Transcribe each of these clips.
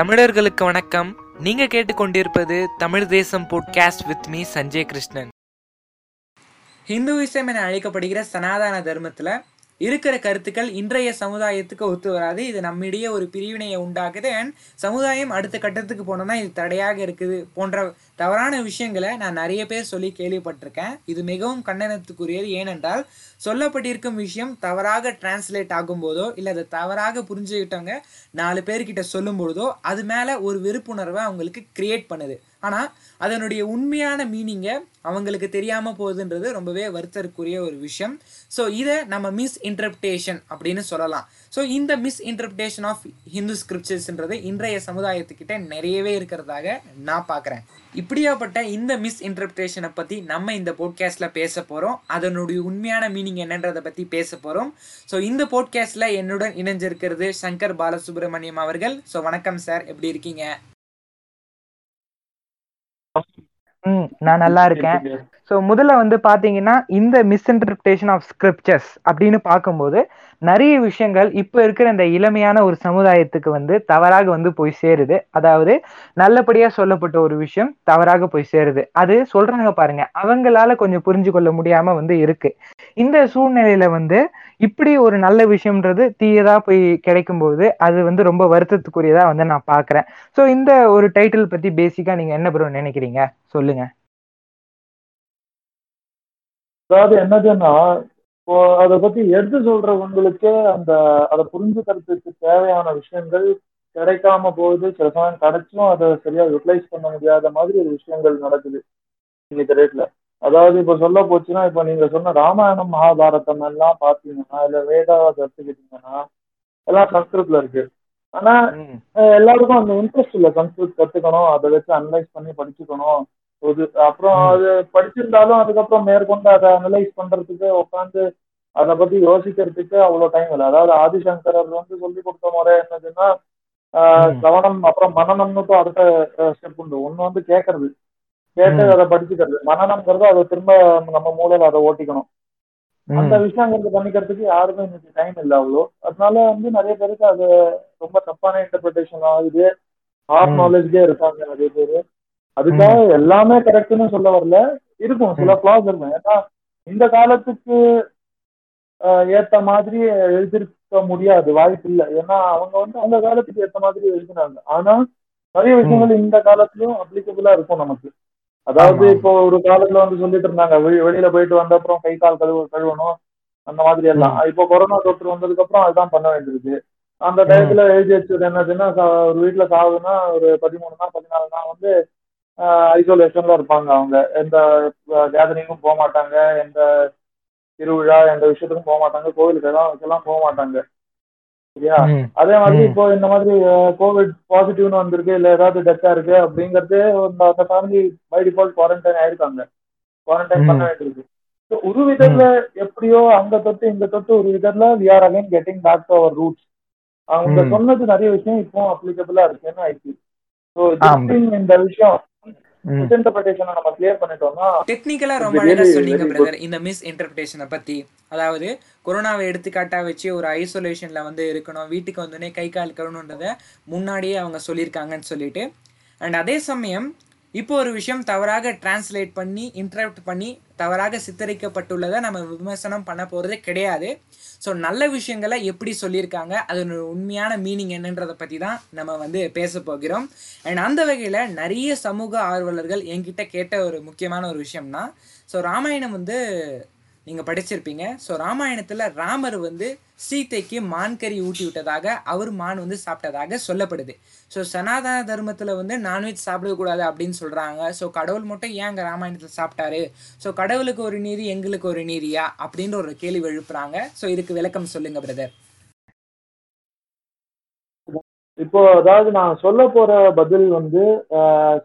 தமிழர்களுக்கு வணக்கம். நீங்க கேட்டுக்கொண்டிருப்பது Tamil Desam podcast with me Sanjay Krishnan. Hinduism என அழைக்கப்படுகிற சனாதன தர்மத்துல இருக்கிற கருத்துக்கள் இன்றைய சமுதாயத்துக்கு ஒத்து வராது. இது நம்மிடையே ஒரு பிரிவினையை உண்டாக்குது. அண்ட் சமுதாயம் அடுத்த கட்டத்துக்கு போனோம்னா இது தடையாக இருக்குது போன்ற தவறான விஷயங்களை நான் நிறைய பேர் சொல்லி கேள்விப்பட்டிருக்கேன். இது மிகவும் கண்டனத்துக்குரியது. ஏனென்றால் சொல்லப்பட்டிருக்கும் விஷயம் தவறாக டிரான்ஸ்லேட் ஆகும்போதோ இல்லை அதை தவறாக புரிஞ்சுக்கிட்டவங்க நாலு பேர்கிட்ட சொல்லும் பொழுதோ அது மேலே ஒரு வெறுப்புணர்வை அவங்களுக்கு கிரியேட் பண்ணுது. ஆனால் அதனுடைய உண்மையான மீனிங்கை அவங்களுக்கு தெரியாமல் போகுதுன்றது ரொம்பவே வருத்தருக்குரிய ஒரு விஷயம். ஸோ இதை நம்ம மிஸ் இன்டர்பிரேஷன் அப்படின்னு சொல்லலாம். ஸோ இந்த மிஸ் இன்டர்பிரேஷன் ஆஃப் ஹிந்து ஸ்கிரிப்சர்ஸ்ன்றது இன்றைய சமுதாயத்துக்கிட்ட நிறையவே இருக்கிறதாக நான் பார்க்குறேன். இப்படியாப்பட்ட இந்த மிஸ் இன்டர்பிரேஷனை பற்றி நம்ம இந்த போட்காஸ்ட்டில் பேச போகிறோம் அதனுடைய உண்மையான மீனிங் என்னன்றதை பற்றி பேச போகிறோம் ஸோ இந்த போட்காஸ்ட்டில் என்னுடன் இணைஞ்சிருக்கிறது சங்கர் பாலசுப்ரமணியம் அவர்கள். ஸோ வணக்கம் சார். எப்படி இருக்கீங்க? ம் நான் நல்லா இருக்கேன். ஸோ முதல்ல வந்து பார்த்தீங்கன்னா இந்த மிஸ்இன்டர்பிரிட்டேஷன் ஆஃப் ஸ்கிரிப்சர்ஸ் அப்படின்னு பார்க்கும்போது நிறைய விஷயங்கள் இப்போ இருக்கிற இந்த இளமையான ஒரு சமுதாயத்துக்கு வந்து தவறாக வந்து போய் சேருது. அதாவது நல்லபடியாக சொல்லப்பட்ட ஒரு விஷயம் தவறாக போய் சேருது. அது சொல்றாங்க பாருங்க அவங்களால கொஞ்சம் புரிஞ்சு கொள்ள முடியாம வந்து இருக்கு. இந்த சூழ்நிலையில வந்து இப்படி ஒரு நல்ல விஷயம்ன்றது தீயதா போய் கிடைக்கும்போது அது வந்து ரொம்ப வருத்தத்துக்குரியதா வந்து நான் பாக்குறேன். ஸோ இந்த ஒரு டைட்டில் பத்தி பேசிக்கா நீங்க என்ன ப்ரோ நினைக்கிறீங்க? சொல்லுங்க. அதாவது என்னதுன்னா இப்போ அதை பத்தி எடுத்து சொல்றவங்களுக்கு அந்த அதை புரிஞ்சுக்கிறதுக்கு தேவையான விஷயங்கள் கிடைக்காம போகுது. சில சமயம் கிடைச்சும் அதை சரியா யூட்டிலைஸ் பண்ண முடியாத மாதிரி ஒரு விஷயங்கள் நடக்குது இன்னைக்கு ரேட்ல அதாவது இப்ப சொல்ல போச்சுன்னா இப்ப நீங்க சொன்ன ராமாயணம் மகாபாரதம் எல்லாம் பாத்தீங்கன்னா இல்ல வேதாவை எடுத்துக்கிட்டீங்கன்னா எல்லாம் சம்ஸ்கிருத்ல இருக்கு. ஆனா எல்லாருக்கும் அந்த இன்ட்ரெஸ்ட் இல்லை. சம்ஸ்கிருத் கத்துக்கணும் அதை வச்சு அனலைஸ் பண்ணி படிச்சுக்கணும். ஒரு அப்புறம் அது படிச்சிருந்தாலும் அதுக்கப்புறம் மேற்கொண்டு அதை அனலைஸ் பண்றதுக்கு உட்காந்து அதை பத்தி யோசிக்கிறதுக்கு அவ்வளவு டைம் இல்லை. அதாவது ஆதிசங்கரர் வந்து சொல்லி கொடுத்த முறை என்னதுன்னா கவனம் அப்புறம் மனநம்னு அடுத்த ஸ்டெப் உண்டு. ஒண்ணு வந்து கேட்கறது. கேட்டு அதை படிச்சுக்கிறது. மனநம்ங்கிறது அதை திரும்ப நம்ம மூலையில அதை ஓட்டிக்கணும். அந்த விஷயங்கிறது பண்ணிக்கிறதுக்கு யாருமே இன்னைக்கு டைம் இல்லை அவ்வளோ. அதனால வந்து நிறைய பேருக்கு அது ரொம்ப தப்பான இன்டர்பிரிட்டேஷன் ஆகுது. ஹார்ட் நாலேஜ்லயே இருக்காங்க நிறைய பேரு. அதுக்காக எல்லாமே கரெக்ட்னு சொல்ல வரல. இருக்கும் சில ஃபிளாஸ் இருக்கும். ஏன்னா இந்த காலத்துக்கு ஏத்த மாதிரி எழுதிருக்க முடியாது வாய்ப்பு இல்லை. ஏன்னா அவங்க வந்து அந்த காலத்துக்கு ஏத்த மாதிரி எழுதினாங்க. ஆனா நிறைய விஷயங்கள் இந்த காலத்துலயும் அப்ளிகபிளா இருக்கும் நமக்கு. அதாவது இப்போ ஒரு காலத்துல வந்து சொல்லிட்டு இருந்தாங்க வெளியில போயிட்டு வந்த அப்புறம் கை கால் கழுவு கழுவணும் அந்த மாதிரி எல்லாம். இப்போ கொரோனா தொற்று வந்ததுக்கு அப்புறம் அதுதான் பண்ண வேண்டியிருக்கு அந்த டயத்துல எழுதி வச்சது என்னதுன்னா ஒரு வீட்டுல சாவுன்னா ஒரு பதிமூணு நாள் பதினாலு நாள் வந்து ஐசோலேஷன்ல இருப்பாங்க அவங்க. எந்த கேதரிங்கும் போக மாட்டாங்க. எந்த திருவிழா எந்த விஷயத்துக்கும் போக மாட்டாங்க. கோவிலுக்கு எல்லாம் போக மாட்டாங்க. சரியா? அதே மாதிரி இப்போ இந்த மாதிரி கோவிட் பாசிட்டிவ்னு வந்திருக்கு இல்ல ஏதாவது டெத்தா இருக்கு அப்படிங்கறது அந்த ஃபேமிலி பை டிஃபால்ட் குவாரண்டைன் ஆயிருக்காங்க. குவாரண்டைன் பண்ண வேண்டியிருக்கு ஒரு விதத்துல எப்படியோ அங்க தொட்டு இந்த தொட்டு ஒரு விதத்துல we are again getting back to our roots அவங்க சொன்னது நிறைய விஷயம் இப்போ அப்ளிகபிளா இருக்குன்னு ஆயிடுச்சு? ஸோ இந்த விஷயம் டெக்னிக்கலா ரொம்ப அழகா சொன்னீங்க பிரதர் இந்த மிஸ் இன்டர்பிரேஷனை பத்தி. அதாவது கொரோனாவை எடுத்துக்காட்டா வச்சு ஒரு ஐசோலேஷன்ல வந்து இருக்கணும் வீட்டுக்கு வந்தோடனே கை கால் கழுவணுன்றத முன்னாடியே அவங்க சொல்லியிருக்காங்கன்னு சொல்லிட்டு. அண்ட் அதே சமயம் இப்போ ஒரு விஷயம் தவறாக டிரான்ஸ்லேட் பண்ணி இன்டரப்ட் பண்ணி தவறாக சித்தரிக்கப்பட்டுள்ளதை நம்ம விமர்சனம் பண்ண போகிறது கிடையாது. ஸோ நல்ல விஷயங்களை எப்படி சொல்லியிருக்காங்க அதனோட உண்மையான மீனிங் என்னன்றதை பற்றி தான் நம்ம வந்து பேச போகிறோம். அண்ட் அந்த வகையில் நிறைய சமூக ஆர்வலர்கள் என்கிட்ட கேட்ட ஒரு முக்கியமான ஒரு விஷயம்னா ஸோ ராமாயணம் வந்து நீங்கள் படிச்சிருப்பீங்க. ஸோ ராமாயணத்தில் ராமர் வந்து சீத்தைக்கு மான் கறி ஊட்டி விட்டதாக அவர் மான் வந்து சாப்பிட்டதாக சொல்லப்படுது. ஸோ சனாதன தர்மத்தில் வந்து நான்வெஜ் சாப்பிடக்கூடாது அப்படின்னு சொல்கிறாங்க ஸோ கடவுள் மட்டும் ஏன் அங்கே ராமாயணத்தில் சாப்பிட்டாரு? ஸோ கடவுளுக்கு ஒரு நீதி எங்களுக்கு ஒரு நீதியா? அப்படின்ற ஒரு கேள்வி எழுப்புறாங்க. ஸோ இதுக்கு விளக்கம் சொல்லுங்க பிரதர் இப்போ அதாவது நான் சொல்ல போற பதில் வந்து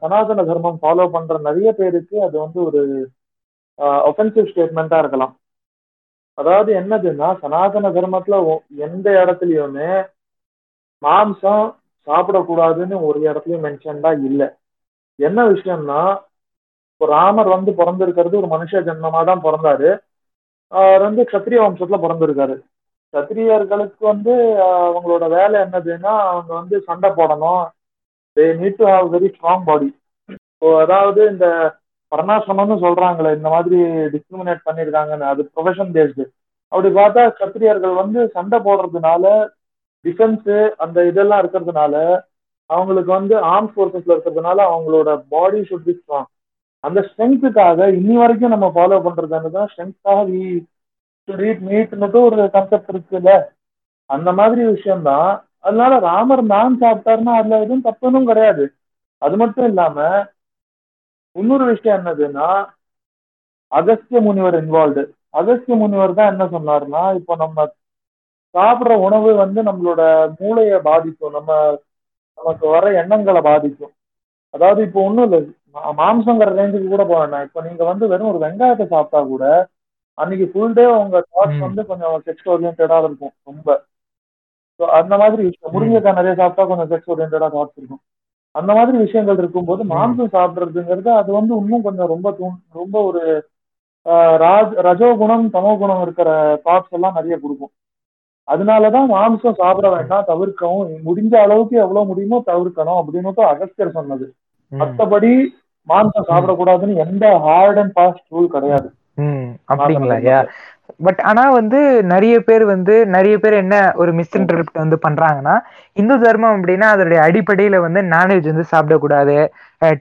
சனாதன தர்மம் ஃபாலோ பண்ற நிறைய பேருக்கு அது வந்து ஒரு ஒஃபென்சிவ் ஸ்டேட்மெண்ட்டா இருக்கலாம். அதாவது என்னதுன்னா சனாதன தர்மத்துல எந்த இடத்துலயுமே மாம்சம் சாப்பிடக்கூடாதுன்னு ஒரு இடத்துலயும் மென்ஷன்டா இல்லை. என்ன விஷயம்னா இப்போ ராமர் வந்து பிறந்திருக்கிறது ஒரு மனுஷ ஜென்மமா தான் பிறந்தாரு. அவர் வந்து கத்திரிய வம்சத்துல பிறந்திருக்காரு. கத்திரியர்களுக்கு வந்து அவங்களோட வேலை என்னதுன்னா அவங்க வந்து சண்டை போடணும். They need to have very strong body so அதாவது இந்த வர்ணாசிரமம்னு சொல்றாங்களே இந்த மாதிரி டிஸ்கிரிமினேட் பண்ணியிருக்காங்கன்னு அது ப்ரொஃபஷன் பேஸ்டு அப்படி பார்த்தா சத்திரியர்கள் வந்து சண்டை போடுறதுனால டிஃபென்ஸ் அந்த இதெல்லாம் இருக்கிறதுனால அவங்களுக்கு வந்து ஆர்ம் ஃபோர்ஸஸ்ல இருக்கிறதுனால அவங்களோட பாடி ஷுட் பி ஸ்ட்ராங் அந்த ஸ்ட்ரென்த்துக்காக இன்னி வரைக்கும் நம்ம ஃபாலோ பண்றது ஸ்ட்ரென்த்தாக வி ரீட் மீட்னுட்டு ஒரு கன்செப்ட் இருக்குல்ல. அந்த மாதிரி விஷயம்தான். அதனால ராமர் நான் சாப்பிட்டாருன்னா அதுல எதுவும் தப்புன்னு கிடையாது. அது மட்டும் இல்லாம இன்னொரு விஷயம் என்னதுன்னா அகஸ்திய முனிவர் இன்வால்வ்டு அகஸ்திய முனிவர் தான் என்ன சொன்னாருன்னா இப்போ நம்ம சாப்பிட்ற உணவு வந்து நம்மளோட மூளையை பாதிக்கும். நம்ம நமக்கு வர எண்ணங்களை பாதிக்கும். அதாவது இப்போ ஒன்றும் இல்லை மாம்சங்கிற ரேஞ்சுக்கு கூட போக வேண்டாம். இப்போ நீங்க வந்து வெறும் ஒரு வெங்காயத்தை சாப்பிட்டா கூட அன்னைக்கு ஃபுல் டே உங்க தாட்ஸ். வந்து கொஞ்சம் செக்ஸ் ஓரியன்டா இருக்கும் ரொம்ப. ஸோ அந்த மாதிரி விஷயம். முருங்கைக்காய் நிறைய சாப்பிட்டா கொஞ்சம் செக்ஸ் ஓரியன்டா தாட்ஸ் இருக்கும். அந்த மாதிரி விஷயங்கள் இருக்கும்போது மாம்சம் சாப்பிடுறதுங்கிறது அது வந்து இன்னும் கொஞ்சம் ரொம்ப ரொம்ப ஒரு ஆஹ், ராஜ் ரஜோகுணம் தமோ குணம் இருக்கிற தாட்ஸ் எல்லாம் நிறைய கொடுக்கும். அதனாலதான் மாம்சம் சாப்பிட வேண்டாம் தவிர்க்கவும். முடிஞ்ச அளவுக்கு எவ்வளவு முடியுமோ தவிர்க்கணும் அப்படின்னு அகஸ்தியர் சொன்னது. மத்தபடி மாம்சம் சாப்பிடக்கூடாதுன்னு எந்த ஹார்ட் அண்ட் ஃபாஸ்ட் ரூல் கிடையாது. அப்படிங்களா? பட் ஆனா வந்து நிறைய பேர் வந்து நிறைய பேர் என்ன ஒரு மிஸ்இன்டர்பிரட் வந்து பண்றாங்கன்னா இந்து தர்மம் அப்படின்னா அதோடைய அடிப்படையில வந்து நான்வெஜ் வந்து சாப்பிடக்கூடாது.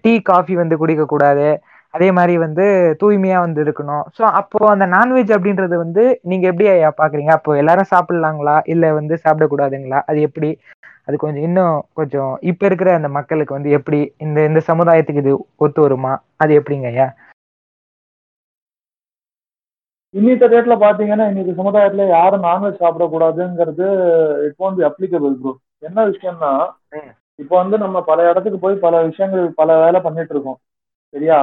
டீ காஃபி வந்து குடிக்க கூடாது அதே மாதிரி வந்து தூய்மையா வந்து இருக்கணும். ஸோ அப்போ அந்த நான்வெஜ் அப்படின்றது வந்து நீங்க எப்படி ஐயா பாக்குறீங்க? அப்போ எல்லாரும் சாப்பிடலாங்களா? இல்ல வந்து சாப்பிடக்கூடாதுங்களா? அது எப்படி? அது கொஞ்சம் இன்னும் கொஞ்சம் இப்ப இருக்கிற அந்த மக்களுக்கு வந்து எப்படி இந்த இந்த சமுதாயத்துக்கு இது ஒத்து வருமா? அது எப்படிங்க ஐயா? இன்னித்த டேட்ல பாத்தீங்கன்னா இன்னைக்கு சமுதாயத்துல யாரும் non veg சாப்பிடக்கூடாதுங்கிறது it won't be applicable bro என்ன விஷயம்னா. இப்போ வந்து நம்ம பல இடத்துக்கு போய் பல விஷயங்கள் பல வேலை பண்ணிட்டு இருக்கோம் சரியா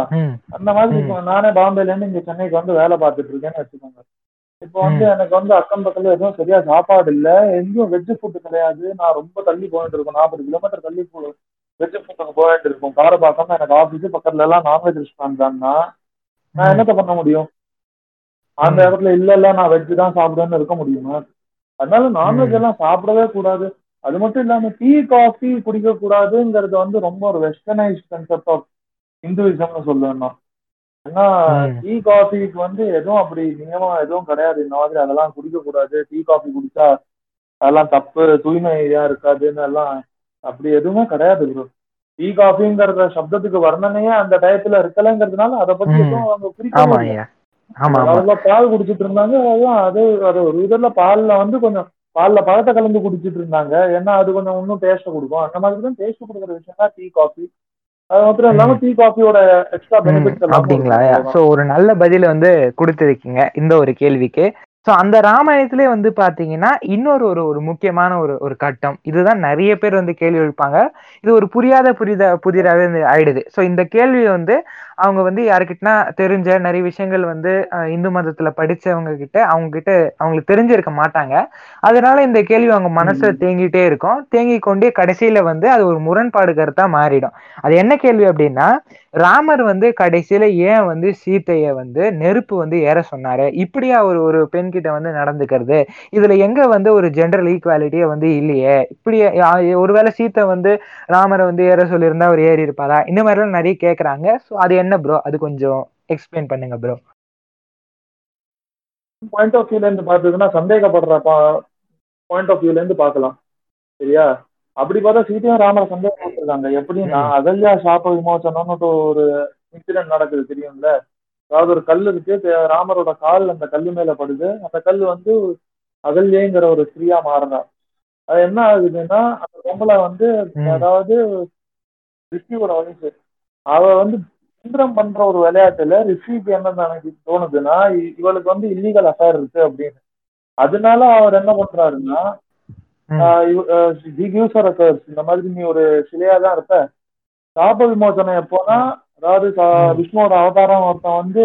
அந்த மாதிரி. இப்போ நானே பாம்பேல இருந்து இங்க சென்னைக்கு வந்து வேலை பார்த்துட்டு இருக்கேன்னு வச்சுக்கோங்க. இப்போ வந்து எனக்கு வந்து அக்கம் பக்கத்துல எதுவும் சரியா சாப்பாடு இல்ல. எங்கேயும் வெஜ் ஃபுட் கிடையாது. நான் ரொம்ப தள்ளி போயிட்டு இருக்கேன் நாற்பது கிலோமீட்டர் தள்ளி வெஜ் ஃபுட்டுக்கு போயிட்டு இருக்கும். காரை பார்க்காம எனக்கு ஆஃபீஸ் பக்கத்துல எல்லாம் நான்வெஜ் ரெஸ்டாரண்ட் தான்னா நான் என்னத்த பண்ண முடியும்? அந்த. இடத்துல இல்ல இல்ல நான் வெஜ் தான் சாப்பிடுவேன்னு இருக்க முடியுமா அதனால நான்வெஜ். எல்லாம் சாப்பிடவே கூடாது அது மட்டும் இல்லாம டீ காஃபி குடிக்க கூடாதுங்கிறது வந்து ரொம்ப ஒரு வெஸ்டர்னைஸ்ட் கன்செப்ட் ஆஃப் இந்துவிசம்னு சொல்லுவேன் நான் ஏன்னா. டீ காஃபிக்கு வந்து எதுவும் அப்படி நியமம் எதுவும் கிடையாது இந்த மாதிரி அதெல்லாம் குடிக்க கூடாது டீ காஃபி குடிச்சா அதெல்லாம் தப்பு தூய்மையா இருக்காதுன்னு எல்லாம் அப்படி எதுவுமே கிடையாது ப்ரோ டீ காஃபிங்கிற சப்தத்துக்கு வர்ணனையே அந்த டயத்துல இருக்கலைங்கிறதுனால அதை பத்தி. எதுவும் அவங்க ஆமா காலையில பால் குடிச்சிட்டு இருந்தாங்க. அதுவும் அது அது ஒரு இதுல பால்ல வந்து கொஞ்சம் பால்ல பழத்தை கலந்து குடிச்சிட்டு இருந்தாங்க. ஏன்னா அது கொஞ்சம் இன்னும் டேஸ்ட் கொடுக்கும். அந்த மாதிரி தான் டேஸ்ட் கொடுக்குற விஷயம் தான் டீ காஃபி அது மாத்திரம் இல்லாம டீ காஃபியோட எக்ஸ்ட்ரா பெனிஃபிட்ஸ் எல்லாம் அப்படிங்களா? சோ ஒரு நல்ல பதில வந்து கொடுத்திருக்கீங்க. இந்த ஒரு கேள்விக்கு. சோ அந்த ராமாயணத்திலே வந்து பாத்தீங்கன்னா இன்னொரு ஒரு ஒரு முக்கியமான ஒரு ஒரு கட்டம். இதுதான் நிறைய பேர் வந்து கேள்வி எழுப்பாங்க. இது ஒரு புரியாத புரித புதிராகவே வந்து ஆயிடுது. சோ இந்த கேள்வி வந்து அவங்க வந்து யாருக்கிட்டனா தெரிஞ்ச நிறைய விஷயங்கள் வந்து இந்து மதத்துல படிச்சவங்க கிட்ட அவங்க கிட்ட அவங்களுக்கு தெரிஞ்சிருக்க மாட்டாங்க. அதனால இந்த கேள்வி அவங்க மனசுல. தேங்கிட்டே இருக்கும். தேங்கி கொண்டே கடைசியில வந்து அது ஒரு முரண்பாடு கருத்தா மாறிடும். அது என்ன கேள்வி அப்படின்னா ராமர் வந்து கடைசியில ஏன் வந்து சீத்தைய வந்து நெருப்பு வந்து ஏற சொன்னாரு? இப்படியா ஒரு ஒரு பெண் கிட்ட வந்து நடந்துக்கிறது? இதுல எங்க வந்து ஒரு ஜென்ரல் ஈக்குவாலிட்டியே வந்து இல்லையே? இப்படி ஒருவேளை சீத்தை வந்து ராமரை வந்து ஏற சொல்லியிருந்தா அவர் ஏறி இருப்பாரா? இந்த மாதிரி எல்லாம் நிறைய கேக்குறாங்க. சோ அது என்ன ப்ரோ அது கொஞ்சம் எக்ஸ்பிளைன் பண்ணுங்க ப்ரோ பாயிண்ட் ஆஃப் வியூல இருந்து பார்த்ததுன்னா சந்தேகப்படுற பாயிண்ட் ஆஃப் வியூல இருந்து பார்க்கலாம். சரியா? அப்படி பார்த்தா சீதையும் ராமரை சந்தேகப்பட்டிருக்காங்க. எப்படின்னா. அகல்யா சாப்ப விமோசனம்னு ஒரு இன்சிடென்ட் நடக்குது தெரியும்ல? அதாவது ஒரு கல் இருக்கு ராமரோட கால் அந்த கல்லு மேல படுது. அந்த கல் வந்து அகல்யங்கிற ஒரு ஸ்திரீயா மாறுறா அது என்ன ஆகுதுன்னா அந்த பொம்பளை வந்து. அதாவது ரிஷியோட வயசு அவ வந்து இந்திரம் பண்ற ஒரு விளையாட்டுல ரிஷிக்கு என்ன எனக்கு தோணுதுன்னா இவளுக்கு வந்து இல்லீகல் அஃபேர் இருக்கு அப்படின்னு. அதனால அவர் என்ன பண்றாருன்னா இந்த மாதிரி நீ ஒரு சிலையா தான் இருப்ப. சாப விமோசனம் எப்போனா அதாவது. விஷ்ணுவோட அவதாரம் ஒருத்தன் வந்து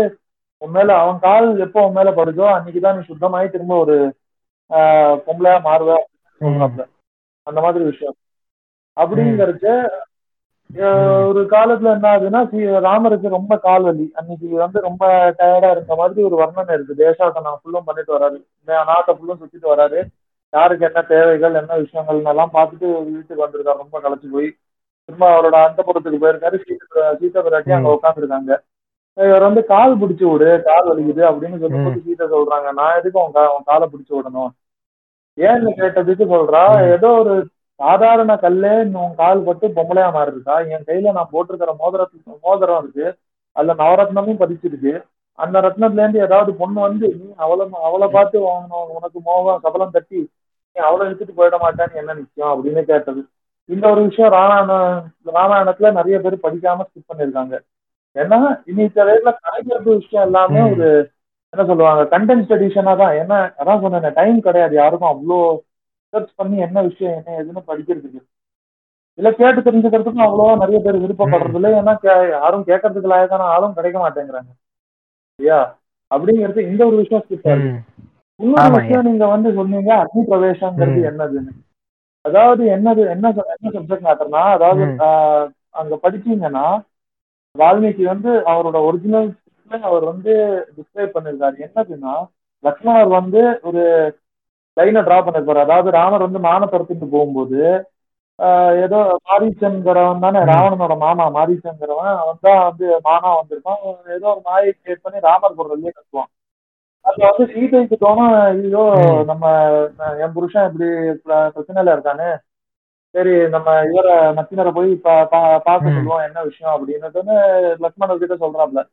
உன் மேல அவன் கால் எப்போ உன் மேல படுதோ அன்னைக்குதான் நீ சுத்தமாயி திரும்ப ஒரு ஆஹ் பொம்பளையா மாறுவ அந்த மாதிரி விஷயம். அப்படிங்கறது ஒரு காலத்துல என்ன ஆகுதுன்னா ராமருக்கு ரொம்ப கால் வலி அன்னைக்கு வந்து ரொம்ப டயர்டா இருந்த மாதிரி ஒரு வர்ணனை இருக்கு. தேசாட்டை நான் ஃபுல்லும் பண்ணிட்டு வராரு. நாட்டை ஃபுல்லும் சுத்திட்டு வராரு. யாருக்கு என்ன தேவைகள் என்ன விஷயங்கள் எல்லாம் பார்த்துட்டு வீட்டுக்கு வந்திருக்காரு. ரொம்ப களைச்சு போய் திரும்ப அவரோட அந்த புறத்துக்கு போயிருக்காரு. சீத்த சீத்த பிராட்டி அங்க உட்காந்துருக்காங்க இவர் வந்து கால் பிடிச்சு விடு கால் வலிக்குது அப்படின்னு சொல்லும்போது சீதை சொல்றாங்க நான் எதுக்கு உன் கா- உன் காலை பிடிச்சு விடணும்? ஏன்னு கேட்டதுக்கு சொல்றா. ஏதோ ஒரு சாதாரண கல்லே உன் கால் பட்டு பொம்பளையா மாறி இருக்கா என் கையில நான் போட்டிருக்கிற மோதிரத்து மோதிரம் இருக்கு. அதுல நவரத்னமும் பதிச்சிருக்கு. அந்த ரத்னத்துல இருந்து ஏதாவது பொண்ணு வந்து நீ அவளை அவளை பார்த்து உன் உனக்கு மோகம் சபலம் தட்டி நீ அவளை எடுத்துட்டு போயிட மாட்டான்னு என்ன நிச்சயம்? அப்படின்னு கேட்டது. இந்த ஒரு விஷயம் ராமாயண ராமாயணத்துல நிறைய பேர் படிக்காம ஸ்கிப் பண்ணிருக்காங்க ஏன்னா இன்னைக்கு ரேட்ல கலைக்கிறது விஷயம் எல்லாமே. ஒரு என்ன சொல்லுவாங்க கண்டென்ட் எடிஷனா தான். என்ன அதான் சொன்னேன் டைம் கிடையாது. யாருக்கும் அவ்வளோ சர்ச் பண்ணி என்ன விஷயம் என்ன ஏதுன்னு படிக்கிறதுக்கு. இல்ல கேட்டு தெரிஞ்சுக்கிறதுக்கும் அவ்வளவா நிறைய பேர் விருப்பப்படுறது இல்லை. ஏன்னா கே- யாரும் கேட்கறதுக்கு லாயக்கான ஆளும் கிடைக்க மாட்டேங்கிறாங்க. சரியா அப்படிங்கிறது இந்த ஒரு விஷயம் ம். இன்னொரு. விஷயம் நீங்க வந்து சொன்னீங்க அக்னி பிரவேசங்கிறது. என்னதுன்னு அதாவது என்னது என்ன என்ன சப்ஜெக்ட் மேட்டர்னா அதாவது அங்க படிச்சீங்கன்னா வால்மீகி வந்து அவரோட ஒரிஜினல் அவர் வந்து டிஸ்கிரைப் பண்ணிருக்காரு என்னதுன்னா லக்ஷ்மணர் வந்து ஒரு லைனை டிரா பண்ணிருப்பாரு அதாவது ராமர் வந்து மான துரத்திட்டு போகும்போது ஏதோ மாரீச்சங்கிறவன் தானே. ராவணனோட மாமா மாரீச்சங்கிறவன் அவன் தான் வந்து மானா வந்திருப்பான். ஏதோ ஒரு மாயை கிரியேட் பண்ணி ராமர் குரல்லே கத்துவான். அதுல வந்து சீதைக்கு தோணும் ஐயோ. நம்ம என் புருஷன் இப்படி பிர- பிரச்சனையில இருக்கானே. சரி நம்ம இவரை நச்சினரை போய் பார்க்க. சொல்லுவோம் என்ன விஷயம் அப்படின்னு லக்ஷ்மணர் கிட்ட சொல்றாப்ல.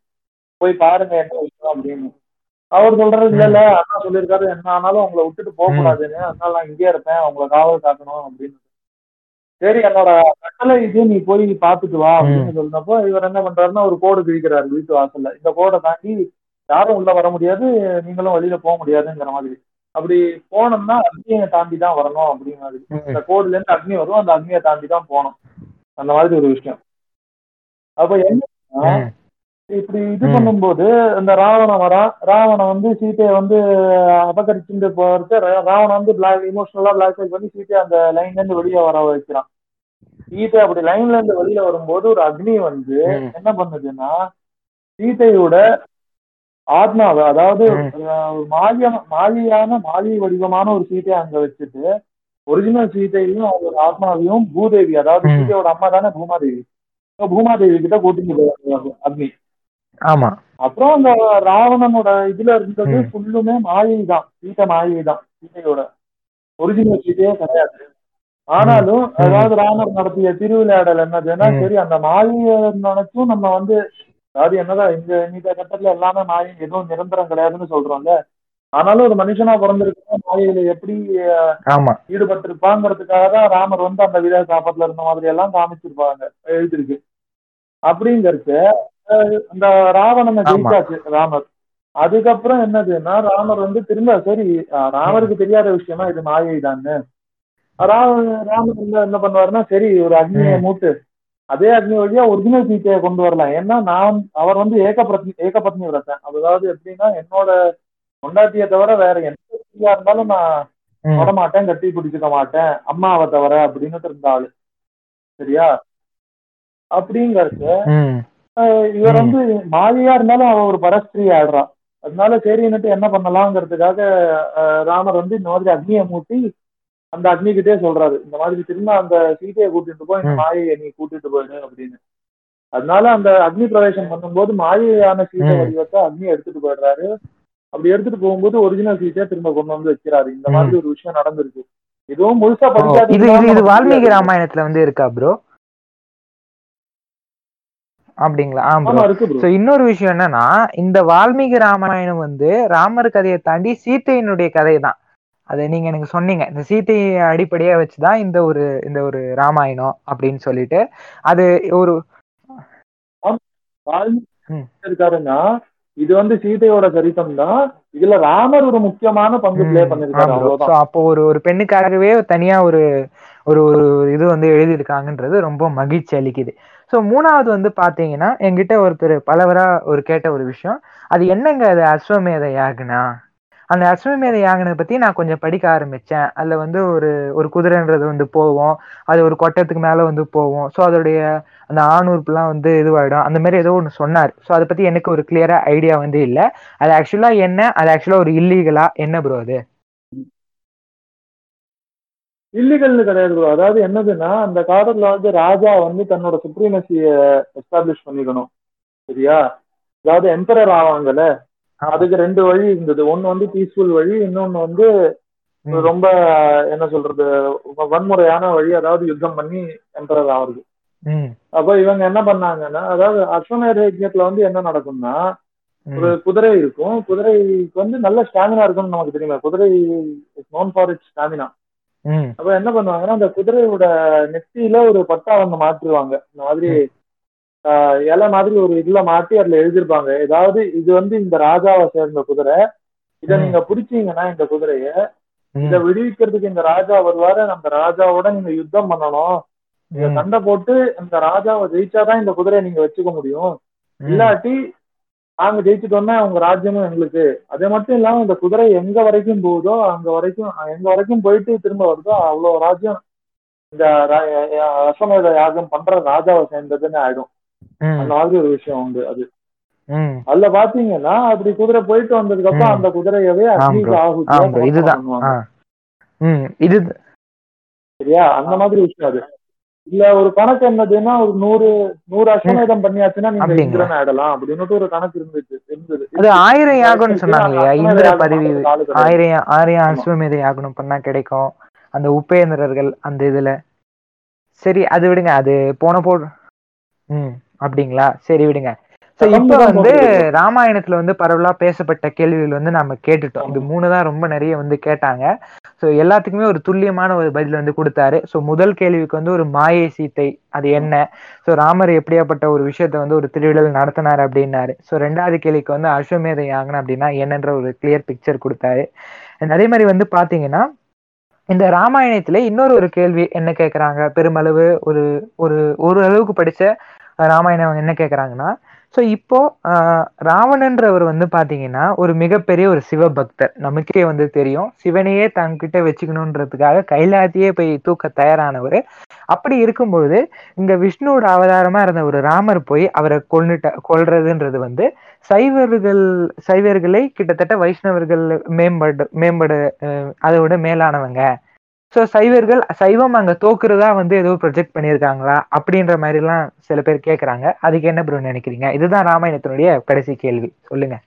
போய் பாருங்க என்ன விஷயம் அப்படின்னு. அவர் சொல்றாரு இல்ல இல்ல அண்ணா சொல்லியிருக்காரு. என்ன ஆனாலும் உங்களை விட்டுட்டு போக கூடாதுன்னு அதனால நான் இங்கே இருப்பேன். உங்களை காவல் காக்கணும் அப்படின்னு. சரி என்னோட கட்டளை இது நீ போய் பார்த்துட்டு வா அப்படின்னு சொன்னப்போ இவர் என்ன பண்றாருன்னா ஒரு கோடு கிழிக்கிறாரு வீட்டு வாசல்ல. இந்த கோடை தாண்டி யாரும் உள்ள வர முடியாது நீங்களும் வெளியில போக முடியாதுங்கிற மாதிரி. அப்படி போனோம்னா அக்னியை தாண்டி தான் வரணும் அப்படிங்கிற மாதிரி. இந்த கோடுல இருந்து அக்னி வரும் அந்த அக்னியை தாண்டி தான் போகணும். அந்த மாதிரி ஒரு விஷயம். அப்ப என்ன. இப்படி இது. பண்ணும்போது இந்த ராவணன் வரான் ராவணன் வந்து சீதையை வந்து அபகரிச்சுட்டு போறது ராவணன் வந்து பிளாக் இமோஷனலா பிளாக்மெயில் பண்ணி சீதையை அந்த லைன்ல இருந்து வெளியே வர வைக்கிறான். சீதை அப்படி லைன்ல இருந்து வெளியில வரும்போது ஒரு அக்னி வந்து. என்ன பண்ணுதுன்னா சீதையோட ஆத்மாவை அதாவது ம். அஹ், ஒரு மாய மாயான மாயை வடிவமான ஒரு சீதையை அங்க வச்சுட்டு ஒரிஜினல் சீதையையும் அவரோட ஆத்மாவையும் பூதேவி அதாவது. சீதையோட அம்மா தானே பூமாதேவி பூமாதேவி கிட்ட கூட்டிட்டு போவாங்க அக்னி ஆமா அப்புறம் அந்த ராவணனோட இதுல இருந்தது. ஃபுல்லுமே மாயை தான் சீதை மாயை தான் சீதையோட ஒரிஜினல் சீதையே கிடையாது ஆனாலும். அதாவது ராமர் நடத்திய திருவிளையாடல் என்னதுன்னா. சரி அந்த மாயை நினைச்சும் நம்ம வந்து அதாவது என்னதான் இந்த இந்த கட்டத்துல எல்லாமே மாயை எதுவும் நிரந்தரம் கிடையாதுன்னு சொல்றோம்ல ஆனாலும் ஒரு மனுஷனா பிறந்திருக்க மாயையில எப்படி ஈடுபட்டிருப்பாங்கிறதுக்காக தான் ராமர் வந்து அந்த விதா சாபத்துல இருந்த மாதிரி எல்லாம் காமிச்சிருப்பாங்க எழுதிருக்கு அப்படிங்கறத அந்த ராவணனை. ஜெயிச்சாச்சு ராமர் அதுக்கப்புறம் என்னதுன்னா ராமர் வந்து திரும்ப சரி ராமருக்கு தெரியாத விஷயமா இது மாயை தான்னு ராம ராமர் என்ன பண்ணுவாருன்னா சரி ஒரு அக்னியை. மூட்டு. அதே அக்னி வழியா ஒரிஜினல் சீத்தையை கொண்டு வரலாம். ஏன்னா நான் அவர் வந்து ஏகபத்னி ஏகபத்னி விரத்தேன் அதாவது எப்படின்னா என்னோட பொண்டாட்டியை தவிர வேற எந்த ஸ்திரீயா இருந்தாலும் நான் ம். தொட மாட்டேன் கட்டி பிடிச்சுக்க மாட்டேன். அம்மாவை தவிர அப்படின்னு இருந்த ஆளு. சரியா? அப்படிங்கறது இவர். வந்து மாயையா இருந்தாலும் அவ ஒரு பரஸ்திரி ஆடுறான் அதனால சரின்னுட்டு என்ன பண்ணலாங்கிறதுக்காக ராமர் வந்து இந்த மாதிரி அக்னியை மூட்டி அந்த அக்னி கிட்டே சொல்றாரு. இந்த மாதிரி திரும்ப அந்த சீதையை கூட்டிட்டு போய் இந்த ம். மாயையை நீ கூட்டிட்டு போயிடு அப்படின்னு. அதனால அந்த அக்னி பிரவேசம் பண்ணும்போது மாயையான சீதை. வடிவத்தை அக்னி எடுத்துட்டு போயிடுறாரு. அப்படி எடுத்துட்டு போகும்போது ஒரிஜினல் சீதையை திரும்ப கொண்டு வந்து வைக்கிறாரு. இந்த. மாதிரி ஒரு விஷயம் நடந்திருக்கு. இதுவும் முழுசா ஓ, படிக்காதது இது இது வால்மீகி. ராமாயணத்துல வந்து இருக்கா ப்ரோ அப்படிங்களா? ஆமா சோ இன்னொரு விஷயம் என்னன்னா இந்த வால்மீகி ராமாயணம் வந்து ராமர் கதையை தாண்டி சீத்தையினுடைய கதை தான் அதை நீங்க எனக்கு சொன்னீங்க. இந்த சீத்தையை அடிப்படையா வச்சுதான் இந்த ஒரு இந்த ஒரு ராமாயணம் அப்படின்னு சொல்லிட்டு. அது ஒரு. இருக்காருன்னா இது வந்து சீதையோட சரித்தம் தான் இதுல ராமர் ஒரு முக்கியமான பங்கு பிளே பண்ணிருக்காரு. அப்போ ஒரு ஒரு பெண்ணுக்காகவே தனியா ஒரு ஒரு ஒரு இது வந்து எழுதியிருக்காங்கன்றது ரொம்ப மகிழ்ச்சி அளிக்குது. ஸோ மூணாவது வந்து பாத்தீங்கன்னா என்கிட்ட ஒருத்தர் பலவரா ஒரு கேட்ட ஒரு விஷயம். அது என்னங்க அது அஸ்வமேத யாகனா? அந்த அஸ்வமேத யாகனை பத்தி நான் கொஞ்சம் படிக்க ஆரம்பிச்சேன். அதுல வந்து ஒரு ஒரு குதிரைன்றது வந்து போவோம். அது ஒரு கொட்டத்துக்கு மேல வந்து போவோம். ஸோ அதோடைய அந்த ஆணூர்ப்புலாம் வந்து இதுவாயிடும். அந்த மாதிரி ஏதோ ஒன்று சொன்னார். ஸோ அதை பத்தி எனக்கு ஒரு கிளியரா ஐடியா வந்து இல்லை. அது ஆக்சுவலா என்ன? அது ஆக்சுவலா ஒரு இல்லீகலா என்ன ப்ரோ அது? இல்லீகல்னு கிடையாது ப்ரோ அதாவது என்னதுன்னா அந்த காலத்துல வந்து ராஜா வந்து தன்னோட சுப்ரீமசிய எஸ்டாப்ளிஷ் பண்ணிக்கணும். சரியா? அதாவது எம்பரர் ஆவாங்கல்ல? அதுக்கு ரெண்டு வழி இருந்தது. ஒன்னு வந்து பீஸ்ஃபுல் வழி இன்னொன்னு வந்து. ரொம்ப என்ன சொல்றது வன்முறையான வழி அதாவது யுத்தம் பண்ணி எம்பரர் ஆகுறது ம், அப்ப இவங்க என்ன பண்ணாங்கன்னா அதாவது அஸ்வமேத யஜ்ஞத்துல வந்து என்ன நடக்கும்னா ஒரு குதிரை இருக்கும். குதிரைக்கு வந்து நல்ல ஸ்டாமினா இருக்கும்னு நமக்கு தெரியுமா? குதிரை நோன் ஃபார் இட் ஸ்டாமினா அப்ப என்ன பண்ணுவாங்கன்னா அந்த குதிரையோட நெத்தியில ஒரு பட்டா வந்து மாற்றுவாங்க இந்த மாதிரி இலை மாதிரி ஒரு இதுல மாட்டி அதுல எழுதிருப்பாங்க ஏதாவது இது வந்து இந்த ராஜாவை சேர்ந்த குதிரை இத. நீங்க பிடிச்சீங்கன்னா இந்த குதிரைய இத விடுவிக்கிறதுக்கு இந்த ராஜா வருவாரு அந்த ராஜாவோட நீங்க யுத்தம் பண்ணணும். நீங்க சண்டை போட்டு இந்த ராஜாவை ஜெயிச்சாதான் இந்த குதிரையை நீங்க வச்சுக்க முடியும். இல்லாட்டி நாங்க ஜெயிச்சுட்டோம்னா உங்க ராஜ்யமும் எங்களுக்கு. அது மட்டும் இல்லாம இந்த குதிரை எங்க வரைக்கும் போகுதோ அங்க வரைக்கும் எங்க வரைக்கும் போயிட்டு திரும்ப வருதோ அவ்வளவு ராஜ்யம் இந்த ரா- யா- அஸ்வமேத யாகம் பண்ற ராஜாவை சேர்ந்ததுன்னு ஆயிடும். அந்த மாதிரி ஒரு விஷயம் உண்டு அது. அதுல பாத்தீங்கன்னா அப்படி குதிரை போயிட்டு வந்ததுக்கு அப்புறம். அந்த குதிரையவே bro. இதுதான் இது சரியா அந்த மாதிரி விஷயம் அது இல்ல ஒரு கணக்கு என்னதுன்னா ஒரு நூறு நூறு அஸ்வமேதம் பண்ணியாச்சுன்னா நீங்க? இந்திரன் ஆயிடலாம் அப்படின்னுட்டு ஒரு கணக்கு இருந்துச்சு இருந்தது அது ஆயிரம் யாகம்னு. சொன்னாங்க இல்லையா இந்திர பதவி. ஆயிரம் ஆயிரம். அஸ்வமேத யாகனம் பண்ணா கிடைக்கும் அந்த உபேந்திரர்கள் அந்த இதுல சரி அது விடுங்க அது போன போ ம் அப்படிங்களா? சரி விடுங்க. சோ கலந்து இப்ப வந்து. ராமாயணத்துல வந்து பரவலா பேசப்பட்ட கேள்விகள் வந்து நம்ம கேட்டுட்டோம். இது மூணு தான் ரொம்ப நிறைய வந்து கேட்டாங்க. சோ எல்லாத்துக்குமே ஒரு துல்லியமான ஒரு பதில் வந்து கொடுத்தாரு. சோ முதல் கேள்விக்கு வந்து ஒரு மாயை சீத்தை அது என்ன? சோ ராமர் எப்படியாப்பட்ட ஒரு விஷயத்த வந்து ஒரு திருவிழல் நடத்தினார் அப்படின்னாரு. சோ ரெண்டாவது கேள்விக்கு வந்து அஸ்வமேத யாகனம் அப்படின்னா என்னன்ற ஒரு கிளியர் பிக்சர் கொடுத்தாரு. அதே மாதிரி வந்து பாத்தீங்கன்னா இந்த ராமாயணத்துல இன்னொரு ஒரு கேள்வி என்ன கேக்குறாங்க? பெருமளவு ஒரு ஒரு ஒரு அளவுக்கு படிச்ச ராமாயணம் என்ன கேட்குறாங்கன்னா ஸோ இப்போ ஆஹ், ராவணன்றவர் வந்து பார்த்தீங்கன்னா ஒரு மிகப்பெரிய ஒரு சிவபக்தர். நமக்கே வந்து தெரியும். சிவனையே தங்கிட்ட வச்சுக்கணுன்றதுக்காக கைலாத்தியே போய் தூக்க தயாரானவர். அப்படி இருக்கும்பொழுது இங்கே விஷ்ணுவோட அவதாரமா இருந்த ஒரு ராமர் போய் அவரை கொன்னுட்ட கொல்றதுன்றது வந்து சைவர்கள் சைவர்களை கிட்டத்தட்ட வைஷ்ணவர்கள் மேம்படு மேம்படு அதோட மேலானவங்க. ஸோ சைவர்கள் சைவம் அங்க தோக்குறதா வந்து ஏதோ ப்ரொஜெக்ட் பண்ணியிருக்காங்களா? அப்படின்ற மாதிரி எல்லாம் சில பேர் கேக்குறாங்க. அதுக்கு என்ன ப்ரோ நினைக்கிறீங்க? இதுதான் ராமாயணத்தினுடைய கடைசி கேள்வி. சொல்லுங்க.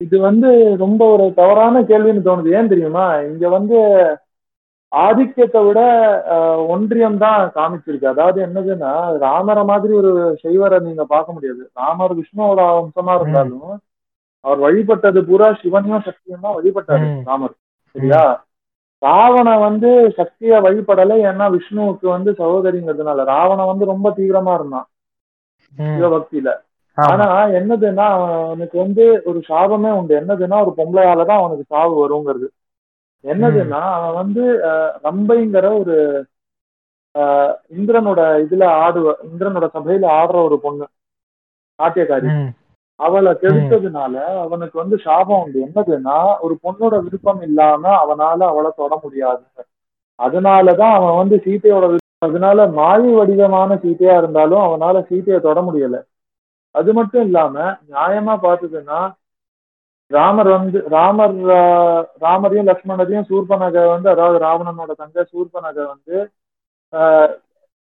இது வந்து ரொம்ப ஒரு தவறான கேள்வின்னு தோணுது. ஏன் தெரியுமா? இங்க வந்து ஆதிக்கத்தை விட ஆஹ், ஒன்றியம் தான் காமிச்சிருக்கு. அதாவது என்னதுன்னா ராமரை மாதிரி ஒரு செய்வரை நீங்க பார்க்க முடியாது. ராமர் விஷ்ணுவோட அம்சமா இருந்தாலும் அவர் வழிபட்டது பூரா சிவனையும் சக்தியும் தான் வழிபட்டாரு. ராமர். சரியா? ராவணன் வந்து சக்திய வழிபடலை ஏன்னா விஷ்ணுவுக்கு வந்து சகோதரிங்கிறதுனால. ராவணன் வந்து ரொம்ப தீவிரமா இருந்தான். சிவபக்தியில. ஆனா என்னதுன்னா அவனுக்கு வந்து ஒரு சாபமே உண்டு. என்னதுன்னா ஒரு பொம்பளையால தான் அவனுக்கு சாவு வருங்கிறது. என்னதுன்னா அவன் வந்து ரம்பைங்கிற ஒரு இந்திரனோட இதுல ஆடுவ இந்திரனோட சபையில ஆடுற ஒரு பொண்ணு. நாட்டியக்காரி. அவளை கெடுத்ததுனால அவனுக்கு வந்து சாபம் உண்டு. என்னதுன்னா ஒரு பொண்ணோட விருப்பம் இல்லாம அவனால அவளை தொட முடியாது அதனாலதான் அவன் வந்து சீதையோட விருப்பம். அதனால மாயை வடிவமான சீதையா இருந்தாலும் அவனால சீதையை தொட முடியல. அது மட்டும் இல்லாம நியாயமா பார்த்ததுன்னா ராமர் வந்து ராமர் ராமரையும் லக்ஷ்மணரையும் சூர்பனகை வந்து அதாவது ராவணனோட தங்கை சூர்பனகை வந்து ஆஹ்,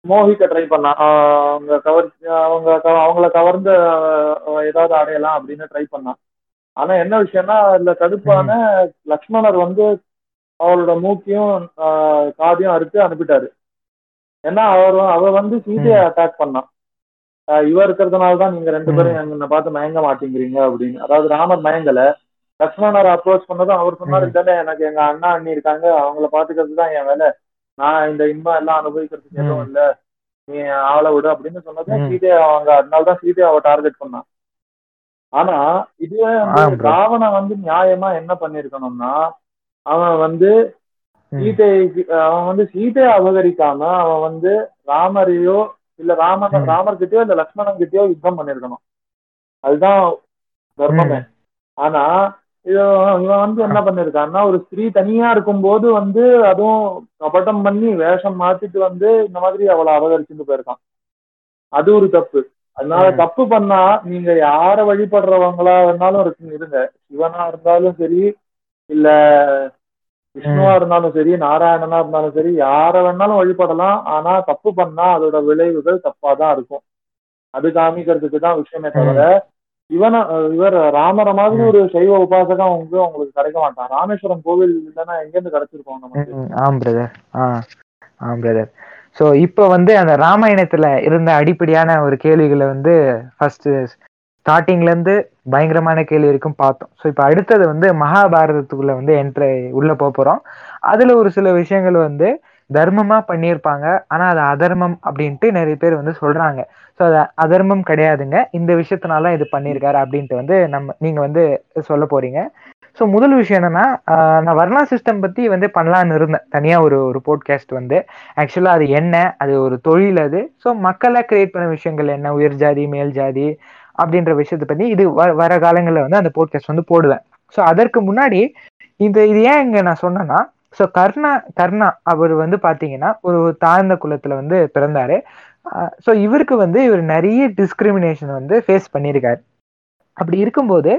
மோகிக்க ட்ரை பண்ணா ஆஹ், அவங்க கவர் அவங்க அவங்கள கவர்ந்த ஏதாவது அடையலாம் அப்படின்னு ட்ரை பண்ணான் ஆனா என்ன விஷயம்னா அதுல கடுப்பான லக்ஷ்மணர் வந்து அவளோட மூக்கையும் காதையும் அறுத்து அனுப்பிட்டாரு. ஏன்னா அவர் அவ வந்து சீதையை அட்டாக் பண்ணான். இவ இருக்கிறதுனால தான் நீங்க ரெண்டு பேரும் என்னை பார்த்து மயங்க மாட்டேங்கிறீங்க அப்படின்னு. அதாவது ராமர் மயங்கல. லக்ஷ்மணர் அப்ரோச் பண்ணதும் அவர் சொன்னாரு. தானே எனக்கு எங்க அண்ணா அண்ணி இருக்காங்க. அவங்கள பாத்துக்கிறது தான் என் வேலை. நான் இந்த இன்பம் எல்லாம் அனுபவிக்கிறதுக்கு எதுவும். இல்ல நீ ஆளை விடு அப்படின்னு சொன்னதும். சீதையை அவங்க அதனாலதான் சீதையை அவ டார்கெட் பண்ணான் ஆனா இதுவே. ராவணன் வந்து நியாயமா என்ன பண்ணிருக்கணும்னா அவன் வந்து. சீதைக்கு அவன் வந்து சீதையை அபகரிக்காம அவன் வந்து ராமரையோ இல்ல ராமன் ம். ராமர் கிட்டயோ இல்ல லக்ஷ்மணன் கிட்டயோ யுத்தம் பண்ணிருக்கணும் அதுதான் தர்மமே ஆனா இவன் வந்து என்ன பண்ணிருக்கான்னா ஒரு ஸ்திரீ தனியா இருக்கும்போது வந்து அதுவும் கபடம் பண்ணி வேஷம் மாத்திட்டு வந்து இந்த மாதிரி அவளை அபகரிச்சுட்டு போயிருக்கான். அது ஒரு தப்பு. அதனால. தப்பு பண்ணா நீங்க யார வழிபடுறவங்களா வேணாலும் இருக்கு இருங்க. சிவனா இருந்தாலும் சரி இல்ல விஷ்ணுவா இருந்தாலும் சரி நாராயணனா இருந்தாலும் சரி யார வேணாலும் வழிபடலாம். ஆனா தப்பு பண்ணா அதோட விளைவுகள் தப்பா தான் இருக்கும். அது காமிக்கிறதுக்கு தான் விஷயமே தவிர இவன இவர் ராமர மாதிரி ஒரு சைவ உபாசகம் வந்து உங்களுக்கு கிடைக்க மாட்டான். ராமேஸ்வரம் கோவில் இல்லைன்னா எங்க இருந்து கிடைச்சிருக்கோம் நமக்கு ஆம் பிரதர் ஆ ஆம் பிரதர் ஸோ இப்போ வந்து அந்த ராமாயணத்துல இருந்த அடிப்படையான ஒரு கேள்விகளை வந்து ஃபர்ஸ்ட் ஸ்டார்டிங்ல இருந்து பயங்கரமான கேள்வி வரைக்கும் பார்த்தோம். ஸோ இப்போ அடுத்தது வந்து மகாபாரதத்துக்குள்ள வந்து என்ட்ரு உள்ள போக போறோம். அதுல ஒரு சில விஷயங்கள் வந்து தர்மமா பண்ணியிருப்பாங்க. ஆனா அது அதர்மம் அப்படின்ட்டு நிறைய பேர் வந்து சொல்றாங்க. ஸோ அது அதர்மம் கிடையாதுங்க. இந்த விஷயத்தினால இது பண்ணியிருக்காரு அப்படின்ட்டு வந்து நம்ம நீங்க வந்து சொல்ல போறீங்க. ஸோ முதல் விஷயம் என்னன்னா நான் வர்ணா சிஸ்டம் பத்தி வந்து பண்ணலான்னு இருந்தேன். தனியா ஒரு ஒரு போட்காஸ்ட் வந்து. ஆக்சுவலா அது என்ன? அது ஒரு தொழில் அது. ஸோ மக்களை கிரியேட் பண்ண விஷயங்கள் என்ன? உயர் ஜாதி மேல் ஜாதி அப்படின்ற விஷயத்தை பத்தி இது வ- வர காலங்களில் வந்து அந்த போட்காஸ்ட் வந்து போடுவேன். ஸோ அதற்கு முன்னாடி இந்த இது ஏன் இங்க நான் சொன்னேன்னா ஸோ கர்ணா கர்ணா அவர் வந்து பார்த்தீங்கன்னா ஒரு தாழ்ந்த குலத்தில் வந்து பிறந்தாரு. ஸோ இவருக்கு வந்து இவர் நிறைய டிஸ்கிரிமினேஷன் வந்து ஃபேஸ் பண்ணியிருக்காரு. அப்படி இருக்கும்போது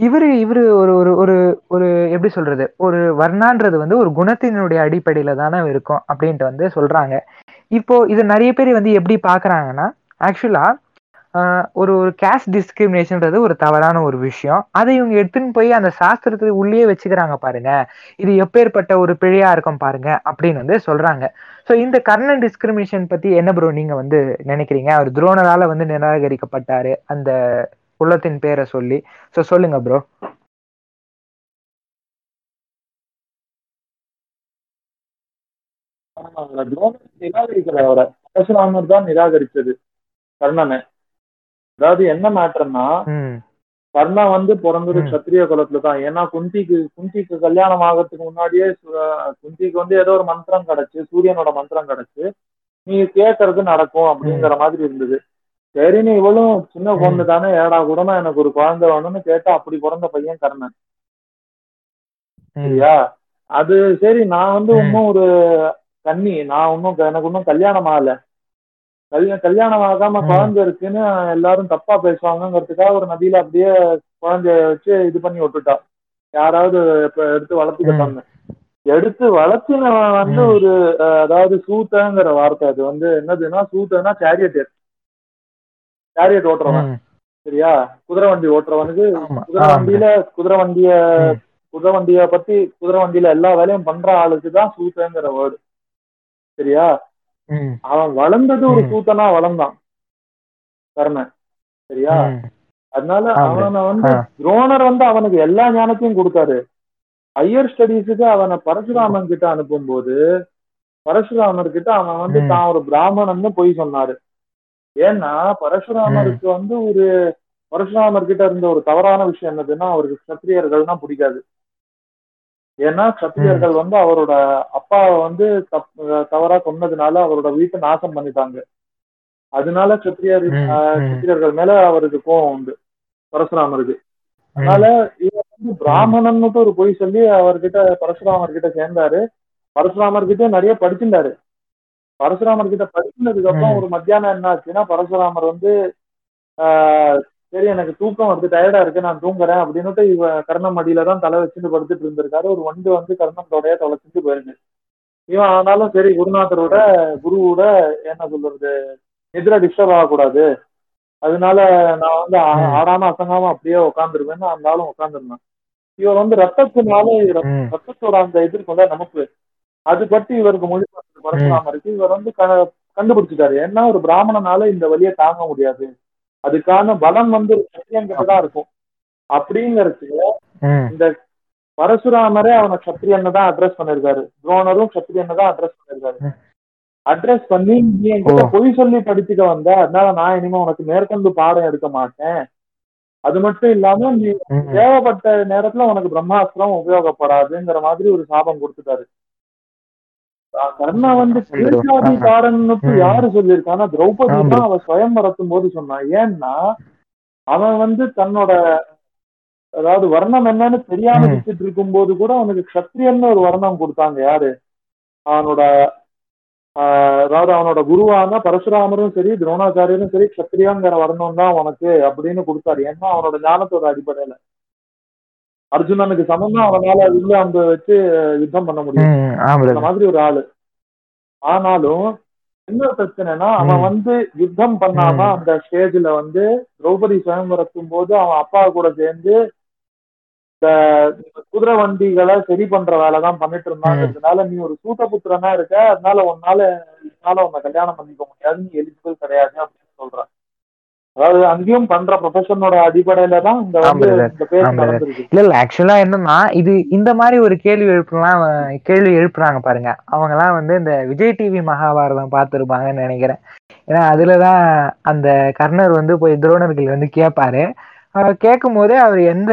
இவர் இவர் ஒரு ஒரு ஒரு ஒரு எப்படி சொல்றது? ஒரு வர்ணான்றது வந்து ஒரு குணத்தினுடைய அடிப்படையில தானே இருக்கும் அப்படின்ட்டு வந்து சொல்றாங்க. இப்போ இது நிறைய பேர் வந்து எப்படி பாக்குறாங்கன்னா ஆக்சுவலா ஒரு ஒரு கேஸ்ட் டிஸ்கிரிமினேஷன்ன்றது ஒரு தவறான ஒரு விஷயம். அதை இவங்க எடுத்துன்னு போய் அந்த சாஸ்திரத்துக்கு உள்ளேயே வச்சுக்கிறாங்க பாருங்க. இது எப்பேற்பட்ட ஒரு பிழையா இருக்கும் பாருங்க அப்படின்னு வந்து சொல்றாங்க. ஸோ இந்த கர்ணன் டிஸ்கிரிமினேஷன் பத்தி என்ன ப்ரோ நீங்க வந்து நினைக்கிறீங்க? அவர் துரோணரால வந்து நிராகரிக்கப்பட்டாரு அந்த குலத்தின் பேரை சொல்லி. ஸோ சொல்லுங்க ப்ரோ துரோணர் நிராகரிக்கல அவரை. பரசுராமர் தான் நிராகரிச்சது கர்ணனை. அதாவது என்ன மேட்டர்னா கர்ணா வந்து பிறந்தது. சத்திரிய குலத்துல தான் ஏன்னா குந்திக்கு குந்திக்கு கல்யாணம் ஆகிறதுக்கு முன்னாடியே குந்திக்கு வந்து ஏதோ ஒரு மந்திரம் கிடைச்சு சூரியனோட மந்திரம் கிடைச்சு நீ கேட்கறது நடக்கும் அப்படிங்கிற மாதிரி இருந்தது. சரின்னு இவளும் சின்ன பொண்ணு தானே ஏடா கூடமா எனக்கு ஒரு குழந்தை வேணும்னு கேட்டா அப்படி பிறந்த பையன் கர்ணன். சரியா? அது சரி நான் வந்து. இன்னும் ஒரு கன்னி நான் இன்னும் எனக்கு இன்னும் கல்யாணம் ஆகல. கல்யாணம் கல்யாணம் ஆகாம. குழந்தை இருக்குன்னு எல்லாரும் தப்பா பேசுவாங்கங்கிறதுக்காக ஒரு நதியில அப்படியே குழந்தைய வச்சு இது பண்ணி விட்டுட்டா யாராவது எடுத்து வளர்த்துக்கிட்டாங்க எடுத்து வளர்த்துனவன் வந்து. ஒரு அதாவது சூத்தங்கிற வார்த்தை அது வந்து என்னதுன்னா சூத்தனா சேரியட் சேரியட் ஓட்டுறவன். சரியா குதிரை வண்டி ஓட்டுறவனுக்கு குதிரை. வண்டியில குதிரை வண்டிய. குதிரை வண்டிய பத்தி குதிரை வண்டியில எல்லா வேலையும் பண்ற ஆளுக்கு தான் சூத்தங்கிற வேர்டு சரியா. அவன் வளர்ந்தது ஒரு ம். சூத்தனா வளர்ந்தான் கர்ணன் சரியா. அதனால. அவனை வந்து. துரோணர் வந்து அவனுக்கு எல்லா ஞானத்தையும் கொடுத்தாரு ஹையர் ஸ்டடீஸுக்கு அவனை பரசுராமன் கிட்ட அனுப்பும்போது பரசுராமர் கிட்ட அவன் வந்து. தான் ஒரு பிராமணன்னு பொய் சொன்னாரு ஏன்னா பரசுராமருக்கு வந்து ஒரு பரசுராமர் கிட்ட இருந்த ஒரு தவறான விஷயம் என்னதுன்னா அவருக்கு சத்திரியர்கள்னா பிடிக்காது ஏன்னா சத்திரியர்கள் வந்து அவரோட அப்பாவை வந்து தப்- தவறா கொன்னதுனால அவரோட வீட்டை நாசம் பண்ணிட்டாங்க. அதனால சத்திரியர். சத்திரியர்கள் மேல அவருக்கு கோவம் உண்டு. பரசுராமருக்கு. அதனால இவர் வந்து பிராமணன்னு ஒரு பொய் சொல்லி அவர்கிட்ட பரசுராமர் கிட்ட சேர்ந்தாரு. பரசுராமர் கிட்ட நிறைய படிச்சிருந்தாரு. பரசுராமர் கிட்ட படிச்சதுக்கு அப்புறம். ஒரு மத்தியானம் என்ன ஆச்சுன்னா பரசுராமர் வந்து ஆஹ் சரி எனக்கு தூக்கம் வந்து டயர்டா இருக்கு நான் தூங்குறேன் அப்படின்னுட்டு இவ கர்ணம் மடியில தான் தலை வச்சுட்டு படுத்துட்டு இருந்திருக்காரு. ஒரு வண்டு வந்து கர்ணம் தொடைய தொலைச்சிட்டு போயிருக்கு இவன் ஆனாலும் சரி குருநாதரோட குருவோட என்ன சொல்றது நிதிர டிஸ்டர்ப் ஆகக்கூடாது. அதனால நான் வந்து. ஆடாம அசங்காம அப்படியே உட்காந்துருவேன்னு அந்த ஆளும் உட்காந்துருந்தான் இவர் வந்து ரத்தத்தினால. ரத்தத்தோட அந்த இருக்கும்ல நமக்கு அது பற்றி இவருக்கு மொழி பரசுராமருக்கு இவர் வந்து க- கண்டுபிடிச்சிட்டாரு. ஏன்னா ஒரு பிராமணனால இந்த வழியை தாங்க முடியாது. அதுக்கான பலம் வந்து ஒரு சத்திரியன்கிட்ட தான் இருக்கும் அப்படிங்கறதுக்கு. இந்த பரசுராமரே அவனை சத்திரியன்னு தான் அட்ரஸ் பண்ணிருக்காரு துரோணரும் சத்திரியன்னு தான் அட்ரஸ் பண்ணிருக்காரு. அட்ரஸ் பண்ணி நீ என்கிட்ட. பொய் சொல்லி படிச்சுக்க வந்த அதனால நான் இனிமே உனக்கு மேற்கொண்டு பாடம் எடுக்க மாட்டேன் அது மட்டும் இல்லாம நீ. தேவைப்பட்ட நேரத்துல உனக்கு பிரம்மாஸ்திரம் உபயோகப்படாதுங்கிற மாதிரி ஒரு சாபம் கொடுத்துட்டாரு கர்ணா வந்து கீழ்ஜாதிக்காரன்னு ம். யாரு சொல்லியிருக்கான்னா திரௌபதி. தான் அவ ஸ்வயம் வரத்தும் போது சொன்னான் ஏன்னா அவன் வந்து தன்னோட அதாவது வர்ணம் என்னன்னு தெரியாம ம். சுத்திட்டு இருக்கும் போது கூட அவனுக்கு க்ஷத்ரியன்னு ஒரு வர்ணம் கொடுத்தாங்க. யாரு? அவனோட ஆஹ் அதாவது அவனோட குருவான பரசுராமரும் சரி துரோணாச்சாரியரும் சரி க்ஷத்ரியாங்கிற வர்ணம் தான் உனக்கு அப்படின்னு கொடுத்தாரு. ஏன்னா அவனோட ஞானத்தோட அடிப்படையில. அர்ஜுனனுக்கு சமமா அவனால வில்லு அம்பு வச்சு யுத்தம் பண்ண முடியும். அந்த மாதிரி ஒரு ஆளு. ஆனாலும் என்ன பிரச்சனைனா அவன். வந்து யுத்தம் பண்ணாம. அந்த ஸ்டேஜ்ல வந்து திரௌபதி சுயம்பரத்தும் போது அவன் அப்பா கூட சேர்ந்து இந்த குதிரை வண்டிகளை சரி பண்ற வேலை தான் பண்ணிட்டு இருந்தாங்கிறதுனால நீ ஒரு சூட்டபுத்திரனா இருக்க அதனால உன்னால உன்னால உன்னை கல்யாணம் பண்ணிக்க முடியாது நீ எலிஜிபிள் கிடையாது அப்படின்னு சொல்றான். அதாவது அங்கேயும் பண்ற ப்ரொஃபஷனோட அடிப்படையில தான் இந்த இல்ல. இல்ல. ஆக்சுவலா என்னன்னா இது இந்த மாதிரி ஒரு கேள்வி எழுப்பலாம் கேள்வி எழுப்புறாங்க பாருங்க. அவங்க எல்லாம் வந்து இந்த விஜய் டிவி மகாபாரதம் பார்த்திருப்பாங்கன்னு நினைக்கிறேன். ஏன்னா அதுலதான் அந்த கர்ணர் வந்து போய் துரோணர்கள் வந்து கேட்பாரு கேட்கும் போதே அவர் எந்த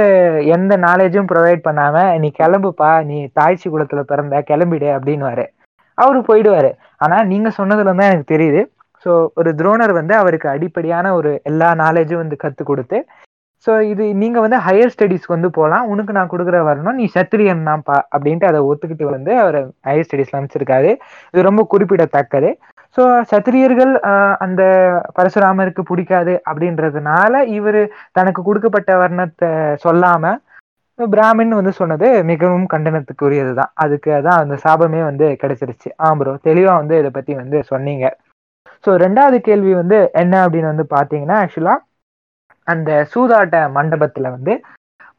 எந்த நாலேஜும் ப்ரொவைட் பண்ணாம நீ கிளம்புப்பா நீ தாய்ச்சி குலத்துல பிறந்த கிளம்பிடு அப்படின்னுவாரு. அவரு போயிடுவாரு. ஆனா நீங்க சொன்னதுல தான் எனக்கு தெரியுது. ஸோ ஒரு துரோணர் வந்து அவருக்கு அடிப்படையான ஒரு எல்லா நாலேஜும் வந்து கற்றுக் கொடுத்து ஸோ இது நீங்கள் வந்து ஹையர் ஸ்டடீஸ்க்கு வந்து போகலாம் உனக்கு நான் கொடுக்குற வரணும். நீ சத்திரியன் தான்ப்பா அப்படின்ட்டு அதை ஒத்துக்கிட்டு வந்து அவர் ஹையர் ஸ்டடீஸில் அமைச்சிருக்காரு இது ரொம்ப குறிப்பிடத்தக்கது. ஸோ சத்திரியர்கள் அந்த பரசுராமருக்கு பிடிக்காது அப்படின்றதுனால இவர் தனக்கு கொடுக்கப்பட்ட வர்ணத்தை சொல்லாமல் பிராமின் வந்து சொன்னது மிகவும் கண்டனத்துக்குரியது தான் அதுக்கு தான் அந்த சாபமே வந்து கிடைச்சிருச்சு. ஆம் ப்ரோ தெளிவாக வந்து இதை பற்றி வந்து சொன்னீங்க. ஸோ ரெண்டாவது கேள்வி வந்து என்ன அப்படின்னு வந்து பார்த்தீங்கன்னா ஆக்சுவலா அந்த சூதாட்ட மண்டபத்தில் வந்து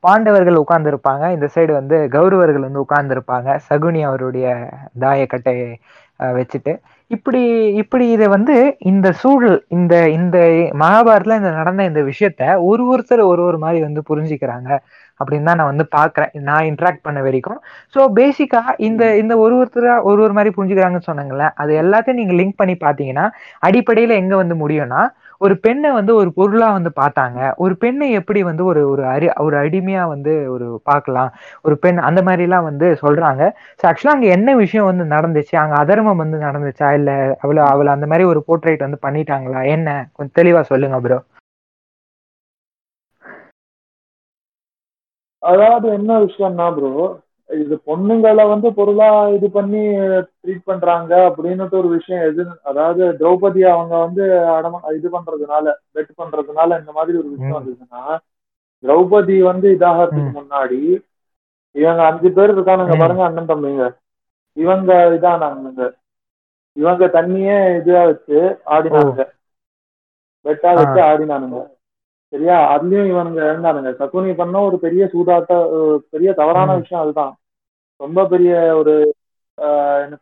பாண்டவர்கள் உட்கார்ந்துருப்பாங்க. இந்த சைடு வந்து கௌரவர்கள் வந்து உட்கார்ந்துருப்பாங்க. சகுனி அவருடைய தாயக்கட்டையை வச்சுட்டு. இப்படி இப்படி இதை வந்து இந்த சூழல் இந்த இந்த மகாபாரத்தில் இந்த நடந்த இந்த விஷயத்த ஒரு ஒருத்தர் ஒரு ஒரு மாதிரி வந்து புரிஞ்சுக்கிறாங்க. அப்படின்னு தான் நான் வந்து பார்க்கறேன். நான் இன்ட்ராக்ட் பண்ண வரைக்கும். ஸோ பேசிக்கா இந்த இந்த ஒரு ஒருத்தரா ஒரு ஒரு மாதிரி புரிஞ்சுக்கிறாங்கன்னு சொன்னாங்கல்ல அது எல்லாத்தையும் நீங்க லிங்க் பண்ணி பார்த்தீங்கன்னா அடிப்படையில எங்க வந்து முடியும்னா ஒரு பெண்ணை வந்து ஒரு பொருளா வந்து பார்த்தாங்க. ஒரு பெண்ணை எப்படி வந்து ஒரு ஒரு அரி ஒரு அடிமையா வந்து ஒரு பார்க்கலாம். ஒரு பெண் அந்த மாதிரி எல்லாம் வந்து சொல்றாங்க. ஸோ ஆக்சுவலா அங்க என்ன விஷயம் வந்து நடந்துச்சு? அங்க அதர்மம் வந்து நடந்துச்சா? இல்ல அவளை அவளை அந்த மாதிரி ஒரு போர்ட்ரேட் வந்து பண்ணிட்டாங்களா? என்ன? கொஞ்சம் தெளிவா சொல்லுங்க ப்ரோ அதாவது என்ன விஷயம்னா ப்ரோ இது பொண்ணுங்களை வந்து பொருளா இது பண்ணி ட்ரீட் பண்றாங்க அப்படின்னுட்டு ஒரு விஷயம் எது அதாவது திரௌபதி அவங்க வந்து அடம இது பண்றதுனால பெட் பண்றதுனால இந்த மாதிரி ஒரு விஷயம். வந்ததுன்னா திரௌபதி வந்து இதாகிறதுக்கு. முன்னாடி இவங்க அஞ்சு பேர் இருக்கானுங்க. பாருங்க அண்ணன் தம்பிங்க இவங்க இதானாங்க இவங்க தண்ணியே இதா வச்சு ஆடினானுங்க பெட்டா வச்சு ஆடினானுங்க சரியா? அதுலயும் இவனுங்க இருந்தானுங்க சகுனி பண்ண ஒரு பெரிய சூதாட்ட பெரிய தவறான. விஷயம் அதுதான். ரொம்ப பெரிய ஒரு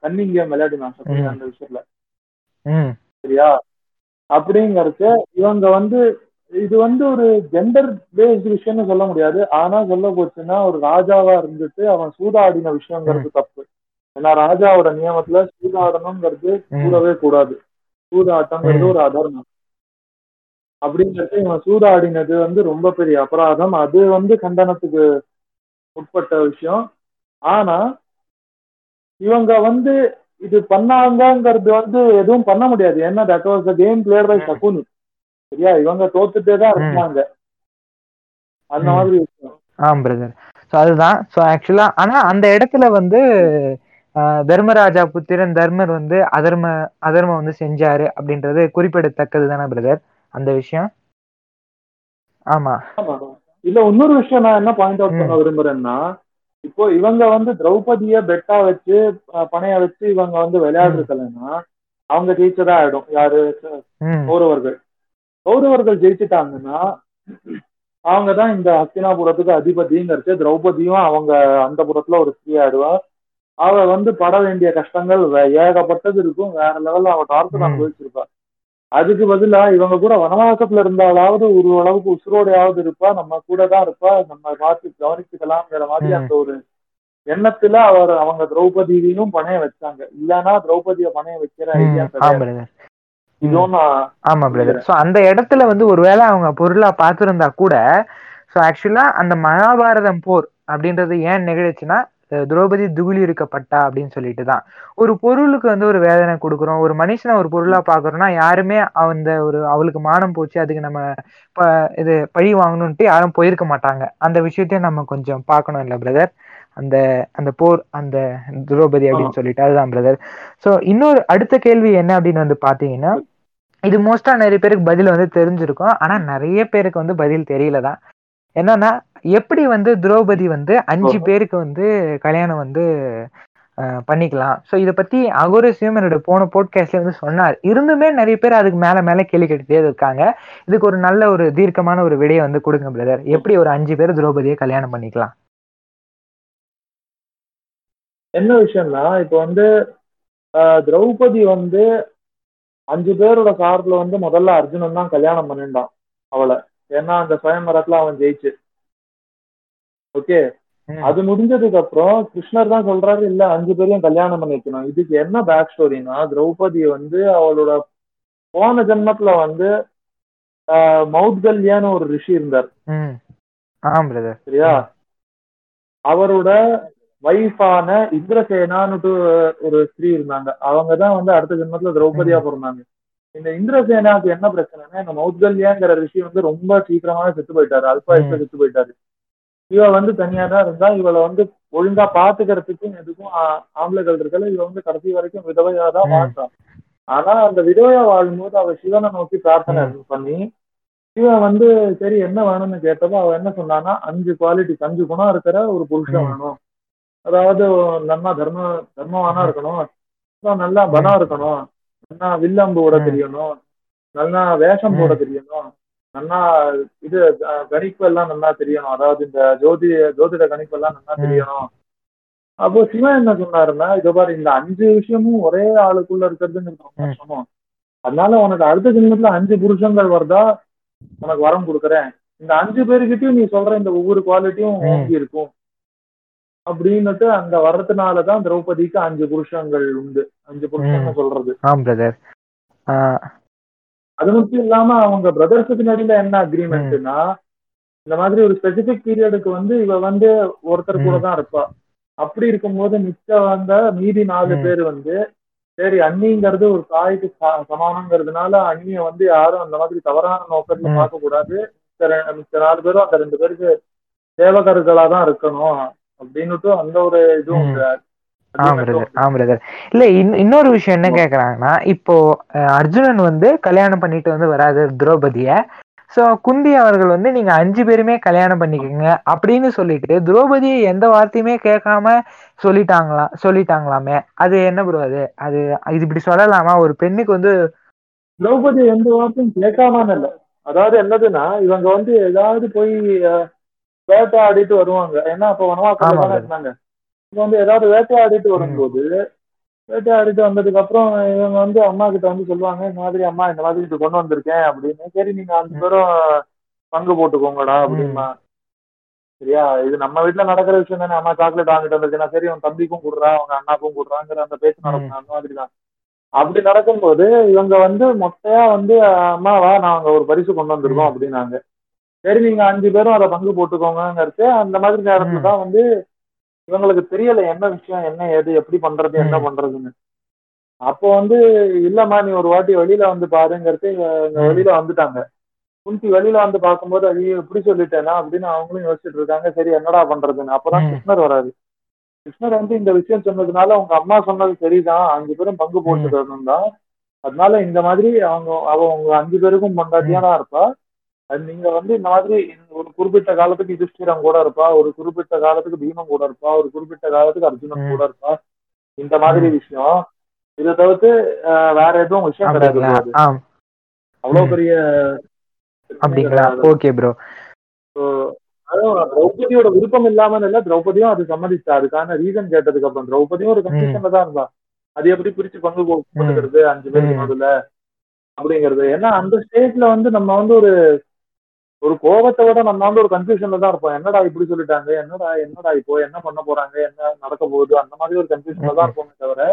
கன்னிங் கேம் விளையாடினான் சகுனி. அந்த விஷயத்துல. சரியா? அப்படிங்கறச்ச இவங்க வந்து இது வந்து ஒரு ஜெண்டர் பேஸ்டு விஷயம்னு சொல்ல முடியாது. ஆனா சொல்ல போச்சுன்னா ஒரு ராஜாவா இருந்துட்டு அவன் சூதாடின விஷயங்கிறது தப்பு. ஏன்னா ராஜாவோட நியமத்துல சூதாடணுங்கிறது. கூடவே கூடாது. சூதாட்டங்கிறது ம். ஒரு அதர்மம் அப்படிங்கிறது இவன் சூதாடினது வந்து ரொம்ப பெரிய அபராதம். அது வந்து கண்டனத்துக்கு உட்பட்ட விஷயம். ஆனா இவங்க வந்து இது பண்ணாங்கங்கிறது வந்து எதுவும் பண்ண முடியாது. ஏன்னா that was the game player by. Shakuni சரியா? இவங்க தோத்துட்டே தான் இருந்தாங்க அந்த. மாதிரி ஆம் பிரதர் ஸோ அதுதான். ஸோ ஆக்சுவலா ஆனா அந்த இடத்துல வந்து தர்மராஜா புத்திரன் தர்மர் வந்து அதர்ம அதர்மம் வந்து செஞ்சாரு அப்படின்றது குறிப்பிடத்தக்கது தானே பிரதர் அந்த விஷயம்? ஆமா. இல்ல இன்னொரு விஷயம் நான் என்ன பாயிண்ட் அவுட் பண்ண. விரும்புறேன்னா இப்போ இவங்க வந்து திரௌபதிய பெட்டா வச்சு பணைய வச்சு இவங்க வந்து விளையாடுறதுலன்னா அவங்க ஜெயிச்சதா ஆயிடும். யாரு? கௌரவர்கள். கௌரவர்கள் ஜெயிச்சுட்டாங்கன்னா அவங்க தான் இந்த ஹஸ்தினாபுரத்துக்கு அதிபதிங்கிறச்சு திரௌபதியும் அவங்க அந்த புறத்துல ஒரு ஸ்திரீ ஆயிடுவா அவ வந்து பட வேண்டிய கஷ்டங்கள் ஏகப்பட்டது இருக்கும். வேற லெவல்ல அவ டார்ச்சர். அனுபவிச்சிருப்பா அதுக்கு பதிலா இவங்க கூட வனவாசத்துல இருந்தாலாவது ஒரு அளவுக்கு உசுரோடையாவது இருப்பா நம்ம கூட தான் இருப்பா நம்ம பார்த்து கவனிச்சுக்கலாம்ங்கிற மாதிரி. அந்த ஒரு எண்ணத்துல அவர் அவங்க திரௌபதியையும் பணைய வச்சாங்க. இல்லைன்னா திரௌபதிய பணைய வைக்கிற. ஐடியா ஆம் பிரதர் ஸோ அந்த இடத்துல வந்து ஒருவேளை அவங்க பொருளா பார்த்துருந்தா கூட ஸோ ஆக்சுவலா அந்த மகாபாரதம் போர் அப்படின்றது ஏன் நிகழ்ச்சுன்னா திரௌபதி துகுலி இருக்கப்பட்டா அப்படின்னு சொல்லிட்டு தான் ஒரு பொருளுக்கு வந்து ஒரு வேதனை கொடுக்குறோம். ஒரு மனுஷனை ஒரு பொருளா பார்க்கறோம்னா யாருமே அந்த ஒரு அவளுக்கு மானம் போச்சு அதுக்கு நம்ம இது பழி வாங்கணும்ட்டு யாரும் போயிருக்க மாட்டாங்க. அந்த விஷயத்தையும் நம்ம கொஞ்சம் பார்க்கணும் இல்லை பிரதர் அந்த அந்த போர் அந்த திரௌபதி அப்படின்னு சொல்லிட்டு. அதுதான் பிரதர் ஸோ இன்னொரு அடுத்த கேள்வி என்ன அப்படின்னு வந்து பார்த்தீங்கன்னா இது மோஸ்டா நிறைய பேருக்கு பதில் வந்து தெரிஞ்சிருக்கும். ஆனா நிறைய பேருக்கு வந்து பதில் தெரியல தான் என்னன்னா எப்படி வந்து திரௌபதி வந்து அஞ்சு. பேருக்கு வந்து கல்யாணம் வந்து பண்ணிக்கலாம். ஸோ இதை பத்தி அகோரசியம் என்னோட போன போட்காஸ்ட்ல வந்து சொன்னார். இருந்துமே நிறைய பேர் அதுக்கு மேல மேல கேள்வி கேட்டுட்டே இருக்காங்க. இதுக்கு ஒரு நல்ல ஒரு தீர்க்கமான ஒரு விடையை வந்து கொடுங்க பிரதர் எப்படி ஒரு அஞ்சு பேர் திரௌபதியை கல்யாணம் பண்ணிக்கலாம்? என்ன விஷயம்னா இப்ப வந்து ஆஹ், திரௌபதி வந்து அஞ்சு பேரோட சார்புல வந்து முதல்ல அர்ஜுனன் தான் கல்யாணம் பண்ணிட்டான் அவளை. ஏன்னா அந்த சுயம்பரத்துல அவன் ஜெயிச்சு. ஓகே. அது முடிஞ்சதுக்கு அப்புறம் கிருஷ்ணர் தான் சொல்றாரு இல்ல அஞ்சு பேரையும் கல்யாணம் பண்ணி வைக்கணும். இதுக்கு என்ன பேக் ஸ்டோரினா திரௌபதி வந்து அவளோட போன ஜென்மத்துல வந்து ஆஹ், மௌத்கல்யான்னு ஒரு ரிஷி இருந்தார். சரியா? அவரோட வைஃபான இந்திரசேனான்னு ஒரு ஸ்திரீ இருந்தாங்க. அவங்க தான் வந்து அடுத்த ஜென்மத்துல திரௌபதியா பிறந்தாங்க. இந்த இந்திரசேனாக்கு என்ன பிரச்சனைனா இந்த மௌத்கல்யாங்கிற ரிஷி வந்து ரொம்ப சீக்கிரமாவே செத்து போயிட்டாரு. அல்பாயுஷ்ல செத்து போயிட்டாரு. இவ வந்து தனியா தான் இருந்தா இவளை வந்து ஒழுங்கா பாத்துக்கிறதுக்கும் எதுக்கும் ஆம்பளைகள் இருக்கல இவ வந்து கடைசி வரைக்கும் விதவையா தான் ம். வாழ்ந்தான் ஆனா அந்த விதவையா வாழும்போது அவ சிவனை நோக்கி பிரார்த்தனை பண்ணி சிவன் வந்து சரி என்ன வேணும்னு கேட்டப்போ அவ என்ன சொன்னான்னா அஞ்சு குவாலிட்டி அஞ்சு குணம் இருக்கிற ஒரு புருஷன். வேணும். அதாவது நல்லா தர்ம தர்மவானா இருக்கணும். நல்லா பலம் இருக்கணும். நல்லா வில்லம்பு ம். தெரியணும் நல்லா வேஷம் போட. தெரியணும் நல்லா இது கணிப்பு எல்லாம் நல்லா தெரியணும் அதாவது இந்த ஜோதி ஜோதிட கணிப்பு எல்லாம் நல்லா. தெரியணும் அப்போ சிவன் என்ன சொன்னாருன்னா இதோ பாரு இந்த அஞ்சு விஷயமும் ஒரே ஆளுக்குள்ள இருக்கிறதுங்கிறது ரொம்ப. கஷ்டமும் அதனால உனக்கு அடுத்த ஜென்மத்துல அஞ்சு புருஷங்கள் வருதா உனக்கு வரம் கொடுக்குறேன் இந்த அஞ்சு பேருக்கிட்டையும் நீ சொல்ற இந்த ஒவ்வொரு குவாலிட்டியும். ஓங்கி இருக்கும் அப்படின்னுட்டு அங்க வர்றதுனாலதான் திரௌபதிக்கு அஞ்சு புருஷங்கள் உண்டு அஞ்சு புருஷங்க ம். சொல்றது ஆம் பிரதர் அது மட்டும் இல்லாம அவங்க பிரதர்ஸுக்கு நடுவுல என்ன அக்ரிமெண்ட்னா இந்த மாதிரி ஒரு ஸ்பெசிபிக் பீரியடுக்கு வந்து இவ வந்து ஒருத்தர் கூட. தான் இருப்பா அப்படி இருக்கும்போது மிச்சம் வந்த மீதி நாலு. பேர் வந்து சரி அண்ணிங்கிறது ஒரு தாய்க்கு சமானங்கிறதுனால அண்ணிய வந்து யாரும் அந்த மாதிரி தவறான நோக்கத்துல. பார்க்க கூடாது மிச்ச மிச்ச நாலு பேரும் அந்த ரெண்டு பேருக்கு சேவகர்களா தான் இருக்கணும் அப்படின்னுட்டு அந்த ஒரு இதுவும் இல்ல இன்- இன்னொரு விஷயம் என்ன கேக்குறாங்கன்னா இப்போ அர்ஜுனன் வந்து கல்யாணம் பண்ணிட்டு வந்து வராது திரௌபதிய. சோ குந்தி அவர்கள் வந்து நீங்க அஞ்சு பேருமே கல்யாணம் பண்ணிக்கோங்க அப்படின்னு சொல்லிட்டு திரௌபதியை எந்த வார்த்தையுமே கேட்காம சொல்லிட்டாங்களா சொல்லிட்டாங்களாமே. அது என்ன ப்ரோ அது? அது இது இப்படி சொல்லலாமா? ஒரு பெண்ணுக்கு வந்து திரௌபதி எந்த வார்த்தையும் கேட்காமன்னு இல்ல. அதாவது என்னதுன்னா இவங்க வந்து ஏதாவது போய் வேட்டையாடிட்டு வருவாங்க. ஏன்னா அப்ப brother. இருந்தாங்க. இவங்க வந்து ஏதாவது வேட்டையாடிட்டு வரும்போது வேட்டையாடிட்டு வந்ததுக்கு அப்புறம் இவங்க வந்து அம்மா கிட்ட வந்து சொல்லுவாங்க இந்த மாதிரி அம்மா இந்த மாதிரி இது கொண்டு வந்திருக்கேன் அப்படின்னு. சரி நீங்க அஞ்சு பேரும் பங்கு போட்டுக்கோங்கடா அப்படிமா சரியா? இது நம்ம வீட்ல நடக்கிற விஷயம் தானே. அம்மா சாக்லேட் வாங்கிட்டு வந்திருக்கேன் சரி உன் தம்பிக்கும் கொடுறா அவங்க அண்ணாக்கும் கொடுறாங்கிற அந்த பேச்சு நடக்கும். அந்த மாதிரி தான். அப்படி நடக்கும்போது இவங்க வந்து மொட்டையா வந்து அம்மா வா நாங்க ஒரு பரிசு கொண்டு வந்திருக்கோம் அப்படின்னாங்க. சரி நீங்க அஞ்சு பேரும் அதை பங்கு போட்டுக்கோங்கிறது அந்த மாதிரி நேரத்துல. தான் வந்து இவங்களுக்கு தெரியல என்ன விஷயம் என்ன ஏது எப்படி பண்றது என்ன. பண்றதுன்னு. அப்போ வந்து இல்லம்மா நீ ஒரு வாட்டி வெளியில வந்து பாருங்கிறது இங்க. வெளியில வந்துட்டாங்க. குந்தி வெளியில வந்து பார்க்கும்போது ஐயோ இப்படி சொல்லிட்டேனா அப்படின்னு அவங்களும் யோசிச்சுட்டு இருக்காங்க. சரி என்னடா பண்றதுன்னு. அப்பதான். கிருஷ்ணர் வராரு. கிருஷ்ணர் வந்து இந்த விஷயம் சொன்னதுனால உங்க அம்மா சொன்னது சரிதான். அஞ்சு பேரும் பங்கு போட்டுக்கணும் தான் அதனால இந்த மாதிரி அவங்க அவ உங்க அஞ்சு பேருக்கும் பொண்டாட்டியா தான் இருப்பா. அது நீங்க வந்து இந்த மாதிரி ஒரு குறிப்பிட்ட காலத்துக்கு யுதிஷ்டிரன் கூட இருப்பா ஒரு குறிப்பிட்ட காலத்துக்கு பீமன் கூட இருப்பா ஒரு குறிப்பிட்ட காலத்துக்கு அர்ஜுனன். கூட இருப்பா. இந்த மாதிரி விஷயம். இதை தவிர்த்து வேற எதுவும் விஷயம் கிடையாது அவ்வளவு. பெரிய அப்படிங்களா. Okay bro. திரௌபதியோட விருப்பம் இல்லாம இல்ல திரௌபதியும் அது சம்மதிச்சா அதுக்கான ரீசன் கேட்டதுக்கு அப்புறம் திரௌபதியும் ஒரு கன்ஃபியூஷன்ல தான் இருந்தா அது எப்படி பிரிச்சு பங்கு போட்டுக்கிறது அஞ்சு பேருக்கு ம். நடுவுல அப்படிங்கிறது. ஏன்னா அந்த ஸ்டேஜ்ல வந்து நம்ம வந்து ஒரு ஒரு கோபத்தை விட நம்ம வந்து ஒரு கன்ஃபியூஷன்ல தான் இருப்போம். என்னடா இப்படி சொல்லிட்டாங்க? என்னடா என்னடா இப்போ? என்ன பண்ண போறாங்க? என்ன நடக்க போகுது? அந்த மாதிரி ஒரு கன்ஃபியூஷன்ல தான் இருப்போமே தவிர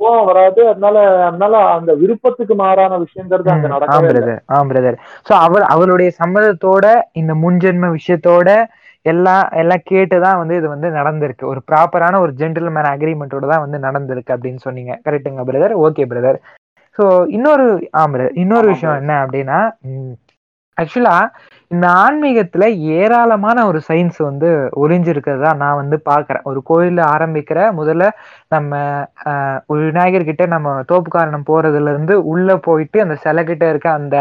கோவம் வராது. அதனால அதனால அந்த விருப்பத்துக்கு மாறான விஷயங்கிறது அங்க பிரதர் ஆம் பிரதர் சோ அவர் அவருடைய சம்மதத்தோட இந்த முன்ஜென்ம விஷயத்தோட எல்லாம் எல்லாம் கேட்டுதான் வந்து இது வந்து நடந்திருக்கு. ஒரு ப்ராப்பரான ஒரு ஜென்டில்மேன் அக்ரிமெண்டோட தான் வந்து நடந்திருக்கு அப்படின்னு சொன்னீங்க. கரெக்ட்டுங்க பிரதர் ஓகே பிரதர் ஸோ இன்னொரு ஆம் brother. இன்னொரு விஷயம் என்ன அப்படின்னா ஆக்சுவலா இந்த ஆன்மீகத்துல ஏராளமான ஒரு சயின்ஸ் வந்து ஒளிஞ்சிருக்கிறதா நான் வந்து பாக்குறேன் ஒரு கோயில ஆரம்பிக்கிற முதல்ல நம்ம ஒரு விநாயகர் கிட்ட நம்ம தோப்புக்காரணம் போறதுல இருந்து உள்ள போயிட்டு அந்த சிலை கிட்ட இருக்க அந்த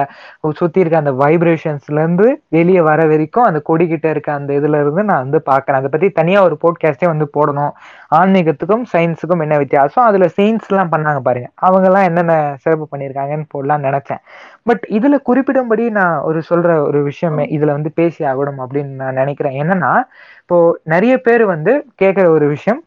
சுத்தி இருக்க அந்த வைப்ரேஷன்ஸ்ல இருந்து வெளியே வர வரைக்கும் அந்த கொடி கிட்ட இருக்க அந்த இதுல இருந்து நான் வந்து பாக்குறேன் அதை பத்தி தனியா ஒரு போட்காஸ்டே வந்து போடணும். ஆன்மீகத்துக்கும் சயின்ஸுக்கும் என்ன வித்தியாசம்? அதுல சயின்ஸ் எல்லாம் பண்ணாங்க பாருங்க. அவங்க எல்லாம் என்னென்ன சிறப்பு பண்ணியிருக்காங்கன்னு போடலாம் நினைச்சேன். பட் இதுல குறிப்பிடும்படி நான் ஒரு சொல்ற ஒரு விஷயமே இதுல வந்து பேசி ஆகணும் அப்படின்னு நான் நினைக்கிறேன். என்னன்னா இப்போ நிறைய பேர் வந்து கேட்கிற ஒரு விஷயம்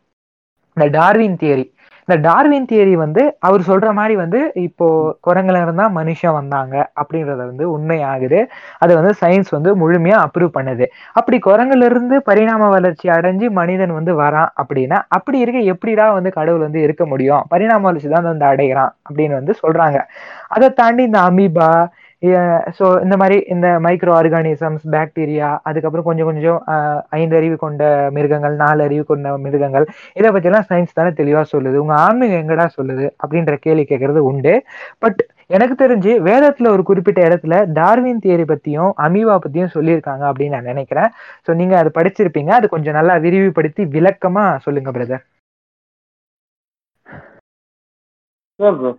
இந்த டார்வின் தியரி. இந்த டார்வின் தியரி வந்து அவர் சொல்ற மாதிரி வந்து இப்போ குரங்குல இருந்தா மனுஷன் வந்தாங்க அப்படின்றத வந்து உண்மையாகுது. அதை வந்து சயின்ஸ் வந்து முழுமையா அப்ரூவ் பண்ணுது. அப்படி குரங்குல இருந்து பரிணாம வளர்ச்சி அடைஞ்சு மனிதன் வந்து வரான் அப்படின்னா அப்படி இருக்க எப்படிடா வந்து கடவுள் வந்து இருக்க முடியும்? பரிணாம வளர்ச்சி தான் வந்து அடைகிறான் அப்படின்னு வந்து சொல்றாங்க. அதை தாண்டி இந்த அமீபா ஸோ இந்த மாதிரி இந்த மைக்ரோ ஆர்கானிசம்ஸ் பாக்டீரியா அதுக்கப்புறம் கொஞ்சம் கொஞ்சம் ஐந்து அறிவு கொண்ட மிருகங்கள் நாலு அறிவு கொண்ட மிருகங்கள் இதை பற்றிலாம் சயின்ஸ் தானே தெளிவாக சொல்லுது. உங்க ஆன்மீகம் எங்கடா சொல்லுது அப்படின்ற கேள்வி கேட்கறது உண்டு. பட் எனக்கு தெரிஞ்சு வேதத்துல ஒரு குறிப்பிட்ட இடத்துல டார்வின் தியரி பத்தியும் அமீபா பத்தியும் சொல்லியிருக்காங்க அப்படின்னு நான் நினைக்கிறேன். ஸோ நீங்க அதை படிச்சிருப்பீங்க. அது கொஞ்சம் நல்லா விரிவுபடுத்தி விளக்கமா சொல்லுங்க பிரதர் bro.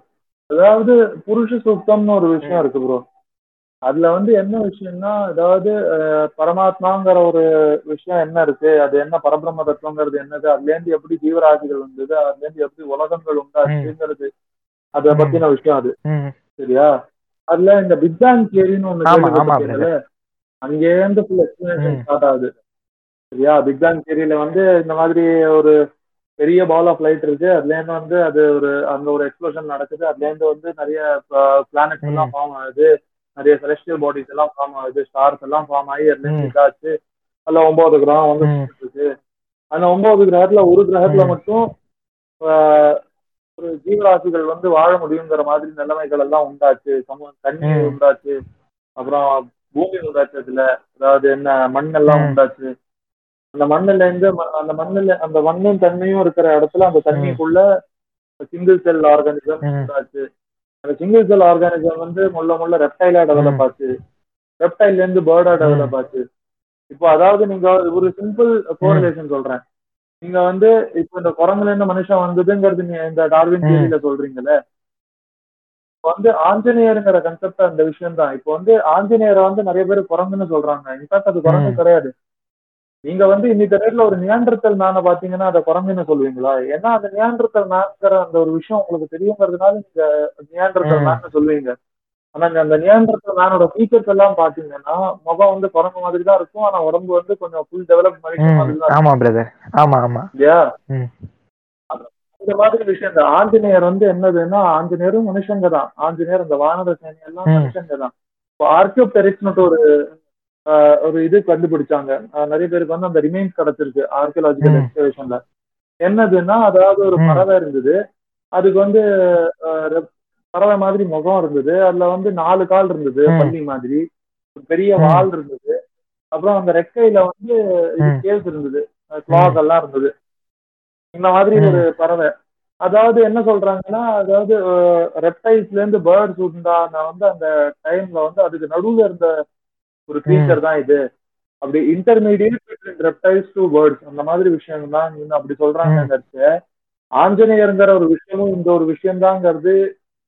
அதாவது புருஷ சூக்தம்னு ஒரு விஷயம் இருக்கு ப்ரோ அதுல வந்து என்ன விஷயம்னா அதாவது பரமாத்மாங்கிற ஒரு விஷயம் என்ன இருக்கு? அது என்ன பரபிரம்ம தத்துவங்கிறது என்னது? அதுல இருந்து எப்படி ஜீவராசிகள் வந்தது? அதுல இருந்து எப்படி உலகங்கள் உண்டாச்சுங்கிறது அத பத்தின விஷயம் அது. சரியா? அதுல இந்த பிக் பேங் தியரின்னு ஒண்ணு கேள்விப்பட்டிருக்கீங்கல்ல? அங்கேருந்து ஃபுல் எக்ஸ்பிளனேஷன் ம். ஸ்டார்ட் ஆகுது. சரியா? பிக் பேங் தியரியில வந்து இந்த மாதிரி ஒரு பெரிய பால் ஆஃப் லைட் இருக்கு. அதுல இருந்து வந்து அது ஒரு அங்க ஒரு எக்ஸ்ப்ளோஷன் நடக்குது. அதுல இருந்து வந்து நிறைய பிளானட்ஸ் எல்லாம் ஃபார்ம் ஆகுது. நிறைய செலஸ்டியல் பாடிஸ் எல்லாம் ஃபார்ம் ஆகுது ஸ்டார்ஸ் எல்லாம் ஃபார்ம் ஆகி அதுல இருந்து ம். இதாச்சு அதுல ஒன்பது கிரகம் வந்து இருக்கு அந்த ஒன்பது கிரகத்துல ஒரு கிரகத்துல. மட்டும் ஒரு ஜீவராசிகள் வந்து வாழ முடியுங்கிற மாதிரி நிலைமைகள் எல்லாம் உண்டாச்சு சமூக தண்ணி. உண்டாச்சு அப்புறம் பூமி உண்டாச்சு அதுல அதாவது என்ன மண் எல்லாம். உண்டாச்சு அந்த மண்ணுல இருந்து அந்த மண்ணுல அந்த மண்ணும் தண்ணியும் இருக்கிற இடத்துல அந்த தண்ணிக்குள்ள சிங்கிள் செல் ஆர்கானிசம். உண்டாச்சு அந்த சிங்கிள் செல் ஆர்கானிசம் வந்து முள்ள முள்ள ரெப்டைலா டெவலப். ஆச்சு. ரெப்டைல்ல இருந்து பேர்டா டெவலப் ஆச்சு. இப்போ அதாவது நீங்க ஒரு சிம்பிள் கோரிலேஷன் சொல்றேன். நீங்க வந்து இப்போ இந்த குரங்குல இருந்து மனுஷன் வந்ததுங்கிறது நீங்க இந்த டார்வின். தியரியில சொல்றீங்கல்ல. இப்போ வந்து ஆஞ்சநேயருங்கிற கன்செப்ட் அந்த விஷயம் தான் இப்போ வந்து ஆஞ்சநேயரை வந்து நிறைய பேர் குரங்குன்னு சொல்றாங்க. இன்ஃபேக்ட் அது குரங்கு. கிடையாது. நீங்க வந்து இன்னைக்கு ரேட்ல ஒரு நியாண்டர்த்தல் மேனை பாத்தீங்கன்னா அதை குரங்குன்னு சொல்லுவீங்களா? ஏன்னா அந்த நியாண்டர்த்தல் மேன்ங்கிற அந்த ஒரு விஷயம் உங்களுக்கு தெரியுங்கிறதுனால நீங்க நியாண்டர்த்தல். மேன் சொல்லுவீங்க. ஆனா அந்த நியாண்டர்த்தல் மேனோட ஃபீச்சர்ஸ் எல்லாம் பாத்தீங்கன்னா முகம் வந்து குரங்கு மாதிரி தான் இருக்கும். ஆனா உடம்பு வந்து கொஞ்சம் ஃபுல் டெவலப். மாதிரி ஆமா பிரதர் ஆமா ஆமா. இல்லையா. இந்த மாதிரி விஷயம். இந்த ஆஞ்சநேயர் வந்து என்னதுன்னா ஆஞ்சநேயரும் மனுஷங்க தான். ஆஞ்சநேயர் இந்த வானர சேனை எல்லாம். மனுஷங்க தான். இப்போ ஆர்கியோபெரிக்ஸ்னு ஒரு ஒரு இது கண்டுபிடிச்சாங்க நிறைய பேருக்கு வந்து அந்த ரிமைன்ஸ் கிடைச்சிருக்கு ஆர்கியலாஜிக்கல். எக்ஸ்கவேஷன்ல என்னதுன்னா அதாவது ஒரு. பறவை இருந்தது அதுக்கு வந்து பறவை மாதிரி முகம் இருந்தது அதுல வந்து நாலு கால் இருந்தது. பள்ளி மாதிரி ஒரு பெரிய. வால் இருந்தது அப்புறம் அந்த ரெக்கையில வந்து. கேஸ் இருந்தது கிளாஸ் எல்லாம் இருந்தது இந்த மாதிரி. ஒரு பறவை அதாவது என்ன சொல்றாங்கன்னா அதாவது ரெப்டைல்ஸ்ல இருந்து பேர்ட்ஸ் உண்டான வந்து அந்த டைம்ல வந்து அதுக்கு நடுவுல இருந்த ஒரு கிரீச்சர் தான் இது. அப்படி இன்டர்மீடியட் ரெப்டைல்ஸ் டு பேர்ட்ஸ் அந்த மாதிரி விஷயம் தான் நீங்க அப்படி சொல்றாங்கிறச்சு ஆஞ்சநேயருங்கிற ஒரு விஷயமும் இந்த ஒரு விஷயம் தாங்கிறது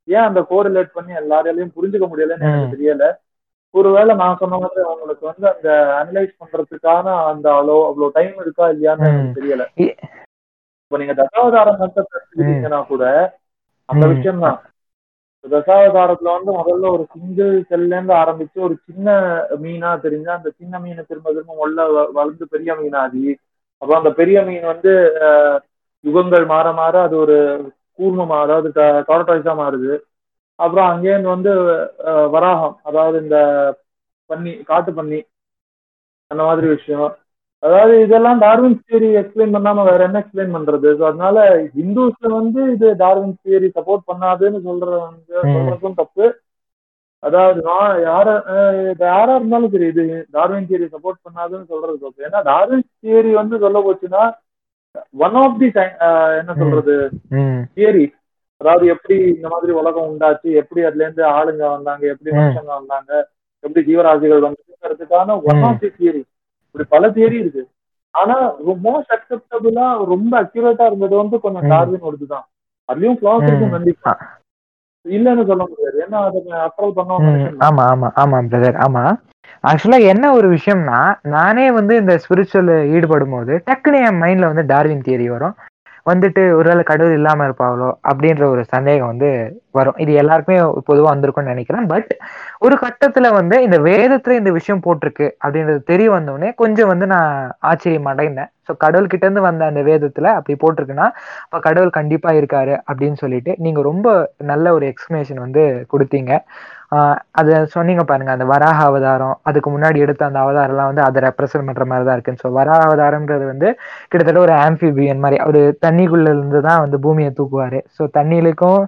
ஏன் அந்த கோரிலேட் பண்ணி எல்லாராலையும் புரிஞ்சுக்க முடியலன்னு எனக்கு. தெரியல. ஒருவேளை நான் சொன்ன மாதிரி அவங்களுக்கு வந்து அந்த அனலைஸ் பண்றதுக்கான அந்த அவ்வளோ அவ்வளோ டைம் இருக்கா இல்லையான்னு எனக்கு. தெரியல. இப்போ நீங்க தசாவதாரம் கான்செப்ட் கூட அந்த. விஷயம் தான் தசாவதாரத்துல வந்து முதல்ல ஒரு சிங்கிள் செல்ல இருந்து ஆரம்பிச்சு ஒரு சின்ன மீனா தெரிஞ்சா அந்த சின்ன மீனை திரும்ப திரும்ப உள்ள வ- வளர்ந்து பெரிய மீனாகி அப்புறம் அந்த பெரிய மீன் வந்து யுகங்கள் மாற மாற அது ஒரு கூர்மமா அதாவது டாரட்டாய்ஸா மாறுது. அப்புறம் அங்கேருந்து வந்து அஹ், வராகம் அதாவது இந்த பன்னி காட்டு பன்னி அந்த மாதிரி விஷயம். அதாவது இதெல்லாம் டார்வின் தியரி எக்ஸ்பிளைன் பண்ணாம வேற என்ன எக்ஸ்பிளைன் பண்றது ஸோ அதனால ஹிந்துஸ்ல வந்து இது டார்வின் தியரி சப்போர்ட் பண்ணாதுன்னு சொல்றது ம். சொல்றதும் தப்பு அதாவது நான் யார யாரா இருந்தாலும் சரி இது டார்வின் தியரி சப்போர்ட் பண்ணாதுன்னு சொல்றது தப்பு ஏன்னா டார்வின் தியரி வந்து சொல்ல போச்சுன்னா ஒன் ஆஃப் தி என்ன சொல்றது. தியரி அதாவது எப்படி இந்த மாதிரி உலகம் உண்டாச்சு எப்படி அதுல இருந்து ஆளுங்க வந்தாங்க எப்படி. மனுஷங்க வந்தாங்க எப்படி ஜீவராசிகள் வந்துங்கிறதுக்கான ஒன். ஆஃப் தி தியரி இப்படி பல தியரி இருக்கு. ஆனா மோஸ்ட் அக்செப்டபிளா ரொம்ப அக்யூரேட்டா இருந்தது வந்து கொஞ்சம். டார்வின் தான் அதுலயும் ஃபிளாஸ் இருக்கும். கண்டிப்பா. இல்லன்னு சொல்ல முடியாது. ஏன்னா அதை அப்ரோல் பண்ண ம், மனுஷன் தான். ஆமா ஆமா ஆமா பிரதர் ஆமா. ஆக்சுவலா என்ன ஒரு விஷயம்னா நானே வந்து இந்த ஸ்பிரிச்சுவல் ஈடுபடும் போது டக்குன்னு என் மைண்ட்ல வந்து டார்வின் தியரி வரும். வந்துட்டு ஒருவேளை கடவுள் இல்லாம இருப்பாங்களோ அப்படின்ற ஒரு சந்தேகம் வந்து வரும். இது எல்லாருக்குமே பொதுவா வந்திருக்கும்னு நினைக்கிறேன். பட் ஒரு கட்டத்துல வந்து இந்த வேதத்துல இந்த விஷயம் போட்டிருக்கு அப்படின்றது தெரிய வந்தோடனே கொஞ்சம் வந்து நான் ஆச்சரியம் அடைந்தேன். ஸோ கடவுள் கிட்ட இருந்து வந்த அந்த வேதத்துல அப்படி போட்டிருக்குன்னா அப்ப கடவுள் கண்டிப்பா இருக்காரு அப்படின்னு சொல்லிட்டு நீங்க ரொம்ப நல்ல ஒரு எக்ஸ்பிளனேஷன் வந்து கொடுத்தீங்க. அது சொன்னீங்க பாருங்க அந்த வராக அவதாரம் அதுக்கு முன்னாடி எடுத்த அந்த அவதாரம்லாம் வந்து அதை ரெப்ரசன்ட் பண்ற மாதிரி தான் இருக்குன்னு ஸோ வராக அவதாரம்ன்றது வந்து கிட்டத்தட்ட ஒரு ஆம்பிபியன் மாதிரி ஒரு தண்ணிக்குள்ள இருந்து தான் வந்து பூமியை தூக்குவாரு. ஸோ தண்ணியிலுக்கும்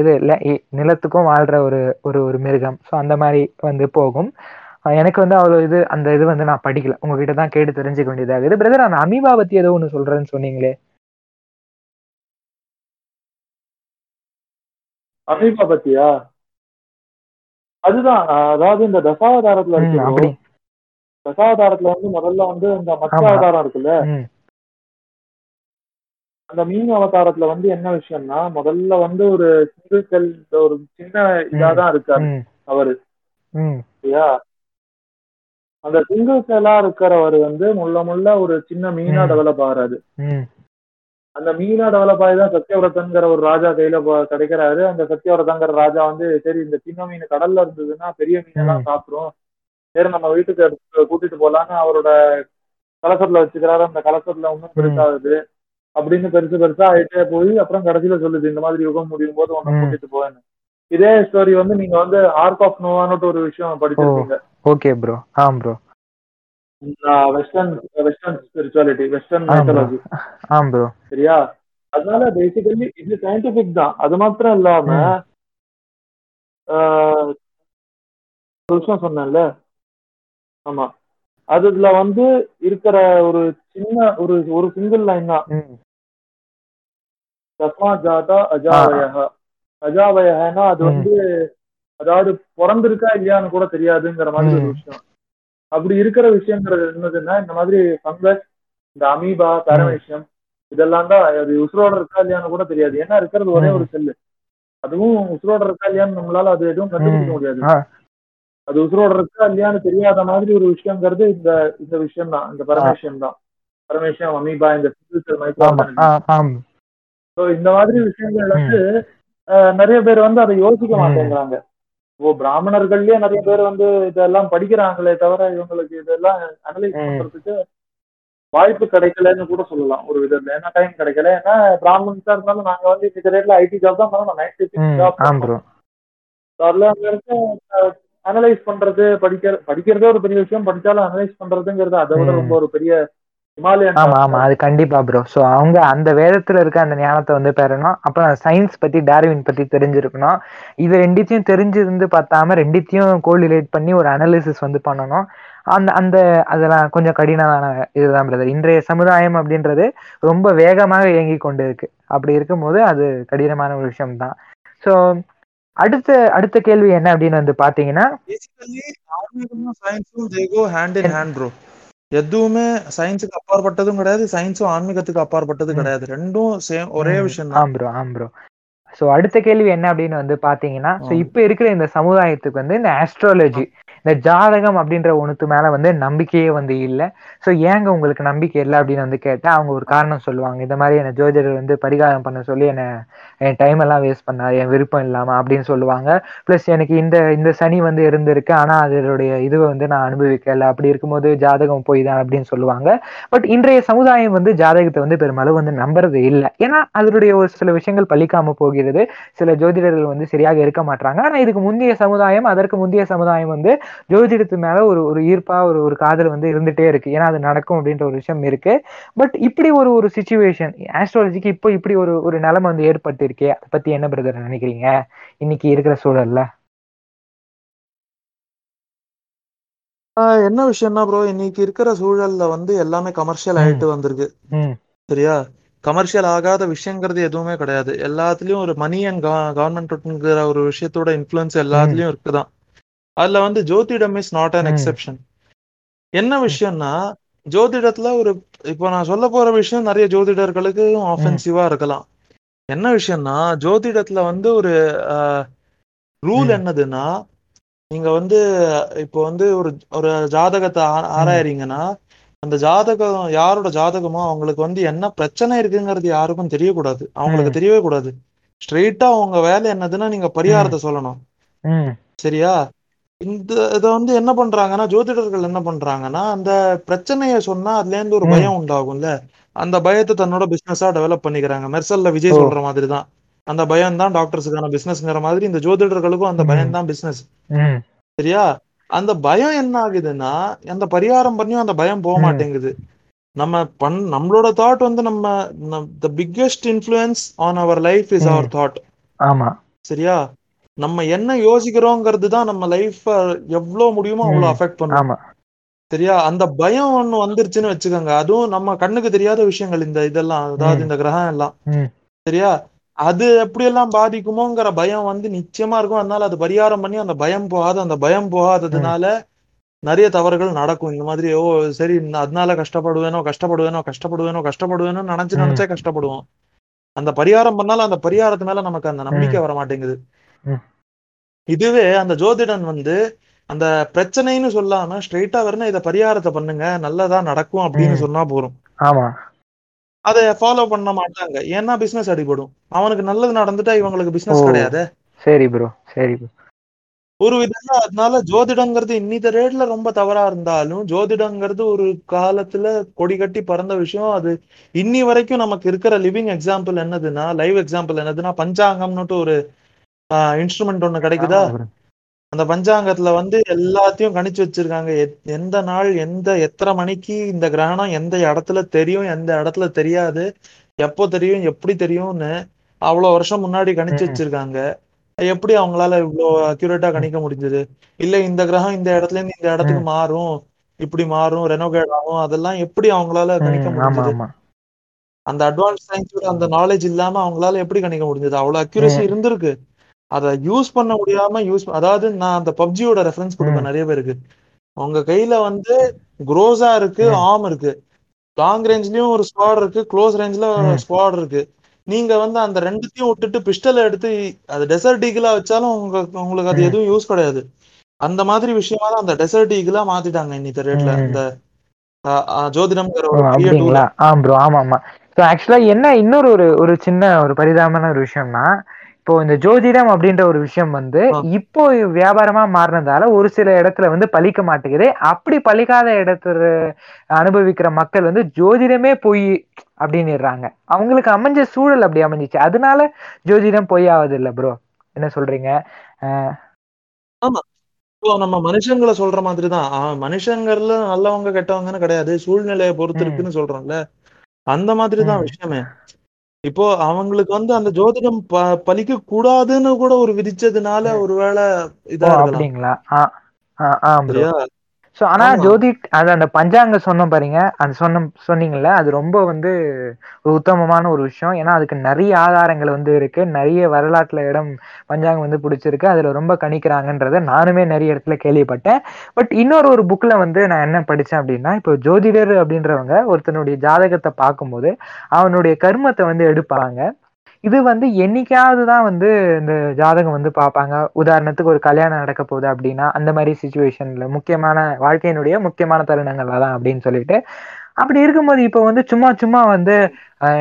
இது இல்லை நிலத்துக்கும் வாழ்ற ஒரு ஒரு ஒரு மிருகம். ஸோ அந்த மாதிரி வந்து போகும். எனக்கு வந்து அவ்வளோ இது அந்த இது வந்து நான் படிக்கல. உங்ககிட்ட தான் கேட்டு தெரிஞ்சுக்க வேண்டியதாக இது பிரதர் அந்த அமீபா பத்தி ஏதோ ஒன்று சொல்றேன்னு சொன்னீங்களே. அமீபா பத்தியா? அதுதான் அதாவது இந்த தசாவதாரத்துல இருக்கு தசாவதாரத்துல வந்து முதல்ல வந்து இந்த மச்ச. அவதாரம் இருக்குல்ல அந்த மீன் அவதாரத்துல வந்து என்ன விஷயம்னா முதல்ல வந்து ஒரு சிங்கிள் செல் ஒரு சின்ன இதாதான் இருக்காரு அவரு. அந்த சிங்கிள் செல்லா இருக்கிறவர் வந்து முள்ள முள்ள ஒரு சின்ன மீனா. டெவலப் ஆகுறாரு. ம். அந்த மீனா டெவலப் ஆகி தான் ஒரு ராஜா கையில கிடைக்கிறாரு. அந்த சத்யவிரதங்கிற ராஜா வந்து சரி இந்த சின்ன மீன் கடல்ல இருந்ததுன்னா பெரிய மீனெல்லாம் ம். சாப்பிடும் சரி நம்ம வீட்டுக்கு எடுத்து கூட்டிட்டு போலான்னு அவரோட கலசத்துல வச்சுக்கிறாரு. அந்த கலசத்துல ஒன்றும் ம். பெருசாகுது. அப்படின்னு பெருசு பெருசா ஆயிட்டே போய் அப்புறம் கடைசியில சொல்லுது இந்த மாதிரி யுகம் முடியும் போது ஒன்னு. கூட்டிட்டு போவேன்னு. இதே ஸ்டோரி வந்து நீங்க வந்து ஆர்க் ஆஃப் நோவான்னு ஒரு விஷயம் படிச்சிருப்பீங்க okay bro ah bro western western spirituality western mythology bro சரியா? அதனால பேசிக்கலி இது சயின்டிபிக் தான். அது மாத்திரம் இல்லாம விஷயம் சொன்னேன்ல? ஆமா. அதுல வந்து இருக்கிற ஒரு சின்ன ஒரு ஒரு சிங்கிள் லைன் தான். தஸ்மா ஜாதா அஜாவயஹ. அஜாவயஹனா அது. வந்து அதாவது பிறந்திருக்கா இல்லையான்னு கூட தெரியாதுங்கிற மாதிரி ஒரு. விஷயம். அப்படி இருக்கிற விஷயங்கிறது என்னதுன்னா இந்த மாதிரி ஃபங்கஸ் இந்த அமீபா பேரமேஷியம் இதெல்லாம் தான். அது உசுரோட இருக்கா இல்லையான்னு கூட தெரியாது. ஏன்னா இருக்கிறது ஒரே. ஒரு செல்லு. அதுவும் உசுரோட இருக்கா இல்லையான்னு நம்மளால அது எதுவும் கண்டுபிடிக்க. முடியாது. அது உசுரோட இருக்கா இல்லையான்னு தெரியாத மாதிரி ஒரு விஷயங்கிறது இந்த இந்த விஷயம் தான். இந்த பரமேஷியம் தான். பரமேஷியம் அமீபா இந்த ஸோ இந்த மாதிரி விஷயங்கள் வந்து நிறைய பேர் வந்து அதை யோசிக்க. மாட்டேங்கிறாங்க. ஓ பிராமணர்கள்லயே நிறைய பேர் வந்து இதெல்லாம் படிக்கிறாங்களே தவிர இவங்களுக்கு இதெல்லாம் அனலைஸ். பண்றதுக்கு வாய்ப்பு கிடைக்கலன்னு கூட சொல்லலாம். ஒரு விதத்துல. ஏன்னா டைம் கிடைக்கல. ஏன்னா பிராமணன்ஸா இருந்தாலும் நாங்க வந்து இந்த ரேட்ல ஐடி ஜாப் தான் பண்ணணும் நைட் ம் ஜாப் அனலைஸ் பண்றது படிக்கிற படிக்கிறதே ஒரு பெரிய விஷயம். படிச்சாலும் அனலைஸ் பண்றதுங்கிறது அதை விட. ரொம்ப ஒரு பெரிய ஆமா ஆமா அது கண்டிப்பா ப்ரோ ஸோ அவங்க அந்த வேதத்துல இருக்க அந்த ஞானத்தை வந்து பெறணும். அப்புறம் சயின்ஸ் பத்தி டார்வின் பத்தி தெரிஞ்சிருக்கணும். இது ரெண்டுத்தையும் தெரிஞ்சிருந்து பார்த்தாம ரெண்டுத்தையும் கோரிலேட் பண்ணி ஒரு அனாலிசிஸ் வந்து பண்ணணும். அந்த அந்த அதெல்லாம் கொஞ்சம் கடினமான இதுதான் பிரதர் இன்றைய சமுதாயம் அப்படின்றது ரொம்ப வேகமாக இயங்கி கொண்டு இருக்கு அப்படி இருக்கும்போது அது கடினமான ஒரு விஷயம் தான் ஸோ அடுத்த அடுத்த கேள்வி என்ன அப்படின்னு வந்து பாத்தீங்கன்னா எதுவுமே சயின்ஸுக்கு அப்பாற்பட்டதும் கிடையாது சயின்ஸும் ஆன்மீகத்துக்கு அப்பாற்பட்டது ம். கிடையாது ரெண்டும் சேம் ஒரே விஷயம் தான் ஆம் ப்ரோ ஆம் ப்ரோ ஸோ அடுத்த கேள்வி என்ன அப்படின்னு வந்து பாத்தீங்கன்னா ஸோ. இப்போ இருக்கிற இந்த சமுதாயத்துக்கு வந்து இந்த ஆஸ்ட்ராலஜி இந்த ஜாதகம் அப்படின்ற ஒன்றுத்து மேலே வந்து நம்பிக்கையே வந்து இல்லை. ஸோ ஏங்க உங்களுக்கு நம்பிக்கை இல்லை அப்படின்னு வந்து கேட்டால் அவங்க ஒரு காரணம் சொல்லுவாங்க. இந்த மாதிரி என்ன ஜோதிடர் வந்து பரிகாரம் பண்ண சொல்லி என்னை என் டைம் எல்லாம் வேஸ்ட் பண்ணாரு என் விருப்பம் இல்லாமல் அப்படின்னு சொல்லுவாங்க. ப்ளஸ் எனக்கு இந்த இந்த சனி வந்து இருந்திருக்கு. ஆனால் அதனுடைய இதுவை வந்து நான் அனுபவிக்கல. அப்படி இருக்கும்போது ஜாதகம் போய் தான் அப்படின்னு சொல்லுவாங்க. பட் இன்றைய சமுதாயம் வந்து ஜாதகத்தை வந்து பெருமளவு வந்து நம்புறது இல்லை. ஏன்னா அதனுடைய ஒரு சில விஷயங்கள் பழிக்காம போகிறது. சில ஜோதிடர்கள் வந்து சரியாக இருக்க மாட்டாங்க ஆனால் இதுக்கு முந்தைய சமுதாயம் அதற்கு முந்தைய சமுதாயம் வந்து ஜோதிடத்து மேல ஒரு ஒரு ஈர்ப்பா ஒரு ஒரு காதல் வந்து இருந்துட்டே இருக்கு. ஏன்னா அது நடக்கும் அப்படின்ற ஒரு விஷயம் இருக்கு. பட் இப்படி ஒரு ஒரு சுச்சுவேஷன் ஆஸ்ட்ராலஜிக்கு இப்போ இப்படி ஒரு ஒரு நிலைமை வந்து ஏற்பட்டு இருக்கே அதை பத்தி என்ன பிரதர் நினைக்கிறீங்க? இன்னைக்கு இருக்கிற சூழல்ல. என்ன விஷயம்னா ப்ரோ இன்னைக்கு இருக்கிற சூழல்ல வந்து எல்லாமே கமர்ஷியல். ஆயிட்டு வந்திருக்கு. சரியா? கமர்ஷியல் ஆகாத விஷயங்கிறது எதுவுமே கிடையாது. எல்லாத்துலயும் ஒரு மணி அண்ட் கவர்மெண்ட்ங்கிற ஒரு விஷயத்தோட இன்ஃப்ளூயன்ஸ் எல்லாத்துலயும் இருக்குதான். அதுல வந்து ஜோதிடம் இஸ் நாட் ம். எக்ஸெப்ஷன் என்ன விஷயம்னா ஜோதிடத்துல ஒரு இப்போ நான் சொல்ல போற விஷயம் நிறைய ஜோதிடர்களுக்கு ஆஃபென்சிவா இருக்கலாம். என்ன விஷயம்னா ஜோதிடத்துல வந்து ஒரு ரூல். என்னதுன்னா நீங்க வந்து இப்போ வந்து ஒரு ஒரு ஜாதகத்தை ஆராயறீங்கன்னா அந்த ஜாதகம் யாரோட ஜாதகமோ அவங்களுக்கு வந்து என்ன பிரச்சனை இருக்குங்கிறது யாருக்கும் தெரியக்கூடாது. அவங்களுக்கு. தெரியவே கூடாது. ஸ்ட்ரெயிட்டா உங்க வேலை என்னதுன்னா நீங்க பரிகாரத்தை சொல்லணும். சரியா? இந்த இதை வந்து என்ன பண்றாங்கன்னா ஜோதிடர்கள் என்ன பண்றாங்கன்னா அந்த பிரச்சனைய சொன்னா அதுல இருந்து ஒரு. பயம் உண்டாகும்ல அந்த பயத்தை தன்னோட பிசினஸா டெவலப் பண்ணிக்கிறாங்க மெர்சல்ல விஜய். சொல்ற மாதிரி தான் அந்த பயம் தான் டாக்டர்ஸுக்கான பிசினஸ்ங்கிற மாதிரி இந்த ஜோதிடர்களுக்கும் அந்த. பயம் தான் பிசினஸ் சரியா அந்த பயம் என்ன ஆகுதுன்னா அந்த பரிகாரம் பண்ணியும் அந்த பயம் போக. மாட்டேங்குது நம்ம பண் நம்மளோட தாட் வந்து நம்ம the biggest influence on our life is. Our thought ஆமா சரியா நம்ம என்ன யோசிக்கிறோங்கிறது தான் நம்ம லைஃப் எவ்வளவு முடியுமோ அவ்வளவு. அஃபெக்ட் பண்ணும் சரியா அந்த பயம் ஒண்ணு வந்துருச்சுன்னு வச்சுக்கோங்க அதுவும் நம்ம கண்ணுக்கு தெரியாத விஷயங்கள் இந்த இதெல்லாம் அதாவது. இந்த கிரகம் எல்லாம் சரியா அது எப்படியெல்லாம் பாதிக்குமோங்கிற பயம் வந்து நிச்சயமா இருக்கும் அதனால அது பரிகாரம் பண்ணி அந்த பயம் போகாது அந்த பயம் போகாததுனால நிறைய தவறுகள் நடக்கும் இந்த மாதிரி ஓ சரி அதனால கஷ்டப்படுவேனோ கஷ்டப்படுவேனோ கஷ்டப்படுவேனோ கஷ்டப்படுவேனோ நினைச்சு. நினைச்சே கஷ்டப்படுவோம் அந்த பரிகாரம் பண்ணாலும் அந்த பரிகாரத்து மேல நமக்கு அந்த நம்பிக்கை. வர மாட்டேங்குது. இதுவே அந்த ஜோதிடன் வந்து அந்த பிரச்சனைன்னு சொல்லாம ஸ்ட்ரெயிட்டா வரணும் இதை பரிகாரத்தை பண்ணுங்க நல்லதா நடக்கும் அப்படின்னு. சொன்னா போதும். ஆமா. அதை ஃபாலோ பண்ண மாட்டாங்க. ஏன்னா பிசினஸ் அடிபடும். அவனுக்கு நல்லது நடந்துட்டா இவங்களுக்கு பிசினஸ் கிடையாது. சரி ப்ரோ சரி ப்ரோ ஒரு விதத்துல அதனால ஜோதிடங்கிறது இன்னித்த ரேட்ல ரொம்ப தவறா இருந்தாலும் ஜோதிடங்கிறது ஒரு காலத்துல கொடி கட்டி பறந்த விஷயம். அது இன்னி வரைக்கும் நமக்கு இருக்கிற லிவிங் எக்ஸாம்பிள் என்னதுன்னா லைவ் எக்ஸாம்பிள் என்னதுன்னா பஞ்சாங்கம்னுட்டு ஒரு இன்ஸ்ட்ருமெண்ட் ஒண்ணு கிடைக்குதா? அந்த பஞ்சாங்கத்துல வந்து எல்லாத்தையும் கணிச்சு வச்சிருக்காங்க. எந்த நாள் எந்த எத்தனை மணிக்கு இந்த கிரகணம் எந்த இடத்துல தெரியும் எந்த இடத்துல தெரியாது எப்போ தெரியும் எப்படி தெரியும்னு அவ்வளவு வருஷம் முன்னாடி கணிச்சு. வச்சிருக்காங்க. எப்படி அவங்களால இவ்வளோ அக்யூரேட்டா கணிக்க முடிஞ்சது? இல்ல இந்த கிரகம் இந்த இடத்துல இருந்து இந்த இடத்துக்கு. மாறும் இப்படி மாறும் ரெனோகேட் ஆகும் அதெல்லாம் எப்படி அவங்களால கணிக்க முடிஞ்சது? அந்த அட்வான்ஸ் சயின்ஸோட அந்த நாலேஜ் இல்லாம அவங்களால எப்படி கணிக்க முடிஞ்சது? அவ்வளவு அக்யூரசி. இருந்திருக்கு. அதை யூஸ் பண்ண முடியாம யூஸ் அதாவது நான் அந்த பப்ஜியோட ரெஃபரன்ஸ். கொடுப்பேன் நிறைய பேருக்கு உங்க கையில வந்து குரோஸா இருக்கு ம். ஆர்ம் இருக்கு லாங் ரேஞ்ச்லயும் ஒரு ஸ்குவாட் இருக்கு க்ளோஸ் ரேஞ்ச்ல ம். ஸ்குவாட் இருக்கு நீங்க வந்து அந்த ரெண்டுத்தையும் விட்டுட்டு பிஸ்டல் எடுத்து அது டெசர்ட் ஈகிளா வச்சாலும் உங்க உங்களுக்கு அது. எதுவும் யூஸ் கிடையாது அந்த மாதிரி விஷயமா தான் அந்த டெசர்ட் ஈகிளா மாத்திட்டாங்க இன்னித்த ரேட்ல. இந்த ஜோதிடம்ங்கிற ஒரு ப்ரோ ஆமா ஆமா ஸோ ஆக்சுவலா என்ன இன்னொரு ஒரு ஒரு சின்ன ஒரு பரிதாபமான ஒரு விஷயம்னா இப்போ இந்த ஜோதிடம் அப்படின்ற ஒரு விஷயம் வந்து இப்போ வியாபாரமா மாறினதால ஒரு சில இடத்துல வந்து பலிக்க மாட்டேங்குது. அப்படி பலிக்காத இடத்துல அனுபவிக்கிற மக்கள் வந்து ஜோதிடமே பொய் அப்படின்னுறாங்க. அவங்களுக்கு அமைஞ்ச சூழல் அப்படி அமைஞ்சிச்சு. அதனால ஜோதிடம் பொய் ஆகுது இல்ல ப்ரோ என்ன சொல்றீங்க? ஆமா. நம்ம மனுஷங்களை சொல்ற மாதிரி தான் மனுஷங்கள்ல நல்லவங்க கெட்டவங்கன்னு கிடையாது. சூழ்நிலையை பொறுத்து. இருக்குன்னு சொல்றோம்ல. அந்த மாதிரி தான் ம். விஷயமே. இப்போ அவங்களுக்கு வந்து அந்த ஜோதிடம் பலிக்க கூடாதுன்னு கூட ஒரு விதிச்சதுனால. ஒருவேளை இதா இருக்கலாம் ஸோ ஆனா ஆமா. ஜோதி அது அந்த பஞ்சாங்க சொன்னோம் பாருங்க அது சொன்ன சொன்னீங்கல்ல அது ரொம்ப வந்து ஒரு உத்தமமான ஒரு விஷயம். ஏன்னா அதுக்கு நிறைய ஆதாரங்கள் வந்து இருக்கு. நிறைய வரலாற்றுல இடம் பஞ்சாங்கம் வந்து பிடிச்சிருக்கு. அதுல ரொம்ப கணிக்கிறாங்கன்றத நானுமே நிறைய இடத்துல கேள்விப்பட்டேன். பட் இன்னொரு ஒரு புக்ல வந்து நான் என்ன படிச்சேன் அப்படின்னா இப்போ ஜோதிடர் அப்படின்றவங்க ஒருத்தனுடைய ஜாதகத்தை பார்க்கும்போது அவனுடைய கர்மத்தை வந்து எடுப்பாங்க. இது வந்து என்னைக்காவது தான் வந்து இந்த ஜாதகம் வந்து பார்ப்பாங்க. உதாரணத்துக்கு ஒரு கல்யாணம் நடக்க போகுது அப்படின்னா அந்த மாதிரி சுச்சுவேஷன்ல முக்கியமான வாழ்க்கையினுடைய முக்கியமான தருணங்கள்ல தான் அப்படின்னு சொல்லிட்டு அப்படி இருக்கும்போது இப்போ வந்து சும்மா சும்மா வந்து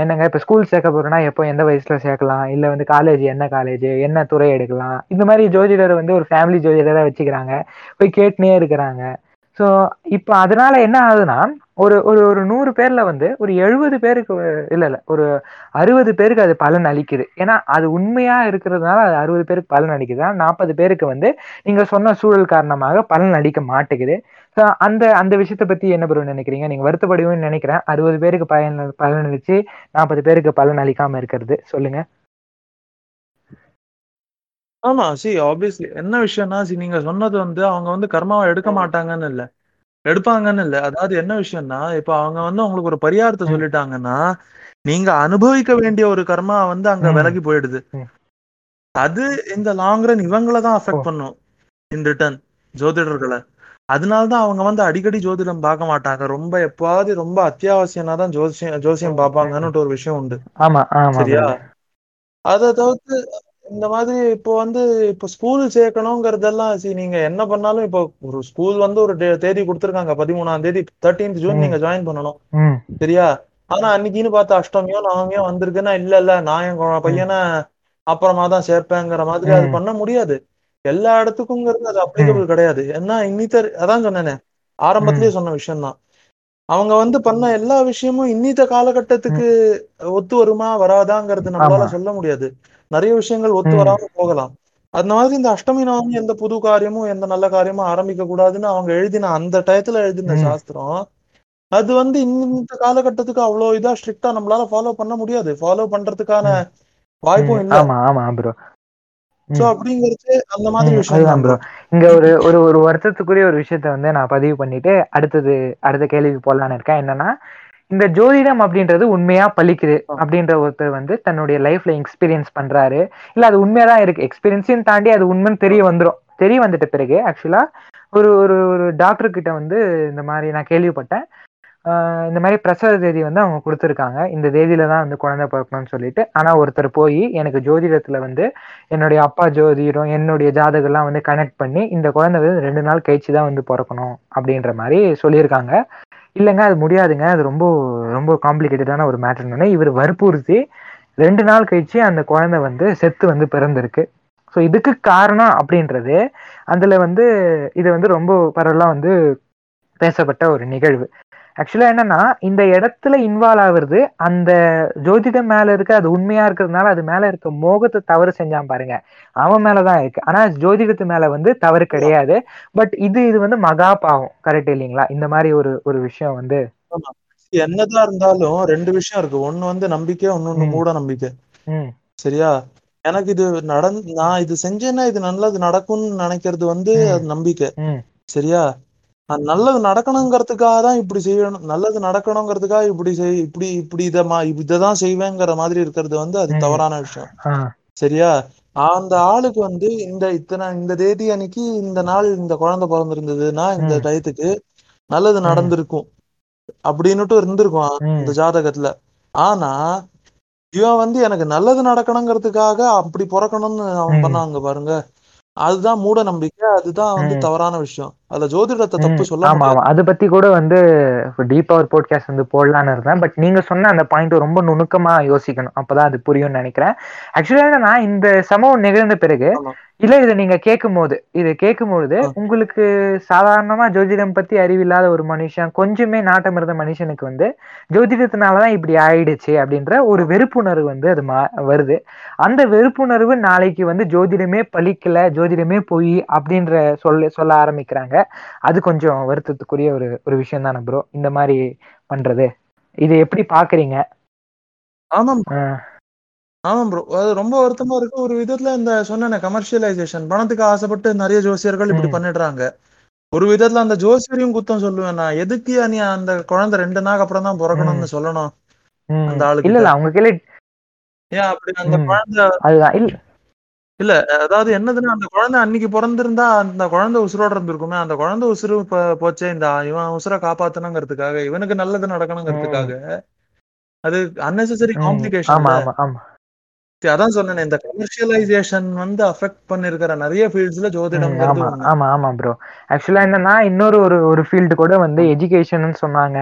என்னங்க இப்போ ஸ்கூல் சேர்க்க போறோம்னா எப்போ எந்த வயசுல சேர்க்கலாம்? இல்லை வந்து காலேஜ் என்ன காலேஜ் என்ன துறை எடுக்கலாம்? இந்த மாதிரி ஜோதிடர் வந்து ஒரு ஃபேமிலி ஜோதிடரை வச்சுக்கிறாங்க. போய் கேட்டுனே இருக்கிறாங்க. ஸோ இப்போ அதனால என்ன ஆகுதுன்னா ஒரு ஒரு ஒரு நூறு பேர்ல வந்து ஒரு எழுபது பேருக்கு இல்லை இல்லை ஒரு அறுபது பேருக்கு அது பலன் அளிக்குது. ஏன்னா அது உண்மையா இருக்கிறதுனால அது அறுபது பேருக்கு பலன் அளிக்குது. நாற்பது பேருக்கு வந்து நீங்க சொன்ன சூழல் காரணமாக பலன் அளிக்க மாட்டேங்குது. ஸோ அந்த அந்த விஷயத்தை பத்தி என்ன ப்ரோ நினைக்கிறீங்க? நீங்க வருத்தப்படுவீங்கன்னு நினைக்கிறேன். அறுபது பேருக்கு பயன் பலன் அளிச்சு நாற்பது பேருக்கு பலன் அளிக்காம இருக்கிறது. சொல்லுங்க. ஆமா சி ஆப்வியஸ்லி என்ன விஷயம்னா சி நீங்க சொன்னது வந்து அவங்க வந்து கர்மாவை எடுக்க மாட்டாங்கன்னு இல்ல எடுப்பாங்கன்னு இல்ல அதாவது என்ன விஷயம்னா இப்ப அவங்க வந்து உங்களுக்கு ஒரு பரிகாரத்தை. சொல்லிட்டாங்கன்னா நீங்க அனுபவிக்க வேண்டிய ஒரு கர்மா வந்து அங்க. விலகி போயிடுது. அது இந்த லாங் ரன் இவங்கள தான். அஃபெக்ட் பண்ணும் இன் ரிட்டர்ன் ஜோதிடர்களை அதனாலதான் அவங்க வந்து அடிக்கடி ஜோதிடம் பார்க்க மாட்டாங்க ரொம்ப எப்பாவது ரொம்ப அத்தியாவசியம்னா தான் ஜோசியம் ஜோசியம் பார்ப்பாங்கன்னுட்டு ஒரு விஷயம் உண்டு சரியா. அதை தவிர்த்து இந்த மாதிரி இப்போ வந்து இப்போ ஸ்கூல் சேர்க்கணுங்கிறதெல்லாம் சரி நீங்க என்ன பண்ணாலும் இப்போ ஒரு ஸ்கூல் வந்து ஒரு தேதி கொடுத்துருக்காங்க. பதிமூணாம் தேதி தேர்ட்டீன்த் ஜூன். நீங்க ஜாயின் பண்ணணும். சரியா? ஆனா அன்னைக்குன்னு பார்த்து அஷ்டமியோ நவமியோ வந்திருக்குன்னா இல்ல இல்ல நான் என் பையனை அப்புறமா தான் சேர்ப்பேங்கிற மாதிரி அது. பண்ண முடியாது. எல்லா இடத்துக்குங்கிறது அது அப்ளிகபிள் கிடையாது. ஏன்னா இன்னித்த அதான் சொன்னேனே ஆரம்பத்திலேயே சொன்ன விஷயம் தான் அவங்க வந்து பண்ண எல்லா விஷயமும் இன்னித்த காலகட்டத்துக்கு ஒத்து வருமா வராதாங்கிறது நம்மளால. சொல்ல முடியாது. நிறைய விஷயங்கள் ஒத்து. வராம போகலாம். அந்த மாதிரி இந்த அஷ்டமி நவமி எந்த புது காரியமும் எந்த நல்ல காரியமும் ஆரம்பிக்க கூடாதுன்னு அவங்க எழுதின அந்த டயத்துல எழுதின. சாஸ்திரம். அது வந்து இந்த காலகட்டத்துக்கு அவ்வளவு இதா ஸ்ட்ரிக்டா நம்மளால ஃபாலோ பண்ண முடியாது. ஃபாலோ பண்றதுக்கான வாய்ப்பும் இல்ல. ஆமா ஆமா ப்ரோ சோ அப்படிங்கிறது அந்த மாதிரி விஷயம் ப்ரோ. இங்க ஒரு ஒரு ஒரு வருத்தத்துக்குரிய ஒரு விஷயத்த வந்து நான் பதிவு பண்ணிட்டு அடுத்தது அடுத்த கேள்விக்கு போலான்னு இருக்கேன். என்னன்னா இந்த ஜோதிடம் அப்படின்றது உண்மையா பலிக்குது அப்படின்ற ஒருத்தர் வந்து தன்னுடைய லைஃப்ல எக்ஸ்பீரியன்ஸ் பண்றாரு. இல்ல அது உண்மையாதான் இருக்கு. எக்ஸ்பீரியன்ஸையும் தாண்டி அது உண்மைன்னு தெரிய வந்துரும். தெரிய வந்துட்ட பிறகு ஆக்சுவலா ஒரு ஒரு ஒரு டாக்டர் கிட்ட வந்து இந்த மாதிரி நான் கேள்விப்பட்டேன். ஆஹ் இந்த மாதிரி பிரசவ தேதி வந்து அவங்க கொடுத்துருக்காங்க. இந்த தேதியில தான் வந்து குழந்தை பிறக்கணும்னு சொல்லிட்டு. ஆனா ஒருத்தர் போய் எனக்கு ஜோதிடத்துல வந்து என்னுடைய அப்பா ஜோதிடம் என்னுடைய ஜாதகம்லாம் வந்து கனெக்ட் பண்ணி இந்த குழந்தை வந்து ரெண்டு நாள் கழிச்சு தான் வந்து பிறக்கணும் அப்படின்ற மாதிரி சொல்லியிருக்காங்க. இல்லைங்க அது முடியாதுங்க. அது ரொம்ப ரொம்ப காம்ப்ளிகேட்டடான ஒரு மேட்டர்னு இவர் வற்புறுத்தி ரெண்டு நாள் கழிச்சு அந்த குழந்தை வந்து செத்து வந்து பிறந்திருக்கு. ஸோ இதுக்கு காரணம் அப்படின்றது அதில் வந்து இது வந்து ரொம்ப பரவலாக வந்து பேசப்பட்ட ஒரு நிகழ்வு. ஆக்சுவலா என்னன்னா இந்த இடத்துல இன்வால்வ் ஆகுறது அந்த ஜோதிடம் மேல இருக்க அது உண்மையா இருக்கிறதுனால அது மேல இருக்க மோகத்தை தவறு செஞ்சான் பாருங்க. அவன் மேலதான் இருக்கு. ஆனா ஜோதிடத்து மேல வந்து தவறு கிடையாது. பட் இது இது வந்து மகா பாவம். கரெக்ட் இல்லைங்களா? இந்த மாதிரி ஒரு ஒரு விஷயம் வந்து. என்னதான் இருந்தாலும் ரெண்டு விஷயம் இருக்கு. ஒண்ணு வந்து நம்பிக்கை இன்னொன்னு ம். மூட நம்பிக்கை. சரியா? எனக்கு இது நடந் நான் இது செஞ்சேன்னா இது நல்லது நடக்கும்னு நினைக்கிறது வந்து. அது நம்பிக்கை. சரியா? நல்லது நடக்கணுங்கிறதுக்காக தான் இப்படி செய்யணும் நல்லது நடக்கணுங்கிறதுக்காக இப்படி செய் இப்படி இப்படி இதை இதைதான் செய்வேங்கிற மாதிரி இருக்கிறது வந்து அது. தவறான விஷயம் சரியா அந்த ஆளுக்கு வந்து இந்த இத்தனை இந்த தேதி அன்னைக்கு இந்த நாள் இந்த குழந்தை பிறந்திருந்ததுன்னா இந்த. டயத்துக்கு நல்லது. நடந்திருக்கும் அப்படின்னுட்டு இருந்திருக்கும். இந்த ஜாதகத்துல ஆனா இவன் வந்து எனக்கு நல்லது நடக்கணுங்கிறதுக்காக அப்படி பிறக்கணும்னு அவன். பண்ணாங்க பாருங்க அதுதான் மூட நம்பிக்கை அதுதான் வந்து. தவறான விஷயம் அதுல ஜோதிடத்தை தப்பு சொல்ல ஆமா ஆமா. அதை பத்தி கூட வந்து டீப்பா ஒரு போட்காஸ்ட் வந்து போடலான்னு இருந்தேன். பட் நீங்க சொன்ன அந்த பாயிண்ட் ரொம்ப நுணுக்கமா யோசிக்கணும். அப்பதான் அது புரியும்னு நினைக்கிறேன். ஆக்சுவலா என்னன்னா இந்த சம்பவம் நிகழ்ந்த பிறகு. இல்ல இதை நீங்க கேட்கும் போது இதை கேட்கும் பொழுது. உங்களுக்கு சாதாரணமா ஜோதிடம் பத்தி அறிவில்லாத ஒரு மனுஷன் கொஞ்சமே நாட்டம் இருந்த மனுஷனுக்கு வந்து ஜோதிடத்தினாலதான் இப்படி ஆயிடுச்சு அப்படின்ற ஒரு வெறுப்புணர்வு வந்து அது மா வருது. அந்த வெறுப்புணர்வு நாளைக்கு வந்து ஜோதிடமே பலிக்கல ஜோதிடமே பொய் அப்படின்ற சொல்ல சொல்ல ஆரம்பிக்கிறாங்க. அது கொஞ்சம் வருத்தத்துக்குரிய ஒரு ஒரு விஷயம் தானே ப்ரோ இந்த மாதிரி பண்றது. இது எப்படி பாக்குறீங்க? ஆமாம் ஆமாம் ப்ரோ அது ரொம்ப வருத்தமா இருக்கு ஒரு விதத்துல இந்த சொன்ன கமர்ஷியலைசேஷன் பணத்துக்கு ஆசைப்பட்டு நிறைய ஜோசியர்கள் இப்படி. பண்ணிடுறாங்க. ஒரு விதத்துல அந்த ஜோசியரையும் குத்தம் சொல்லுவேன் நான். எதுக்கு நீ அந்த குழந்தை ரெண்டு நாள் அப்புறம் தான் பிறக்கணும்னு சொல்லணும். அந்த ஆளுகிட்ட. இல்ல இல்ல அவங்க கீழே ஏன் அப்படி அந்த. குழந்தை அதுதான். இல்ல இல்ல அதாவது என்னதுன்னா அந்த குழந்தை அன்னைக்கு பிறந்திருந்தா அந்த குழந்தை உசுரோட இருந்திருக்குமே அந்த குழந்தை உசுறு போச்சே இந்த இவன் உசுரை காப்பாத்தணுங்கிறதுக்காக இவனுக்கு நல்லது நடக்கணுங்கிறதுக்காக அது அன்னெசரி. காம்ப்ளிகேஷன் ஆமா ஆமா ஆமா. அதான் சொன்னேன் இந்த கமர்ஷியலைசேஷன் வந்து அஃபெக்ட் பண்ணிருக்கிற நிறைய ஃபீல்ட்ஸ்ல ம், ஜோதிடம்ங்கிறது ஆமா ஆமா ஆமா ப்ரோ ஆக்சுவலா என்னன்னா இன்னொரு ஒரு ஒரு ஃபீல்டு கூட வந்து எஜுகேஷன் சொன்னாங்க.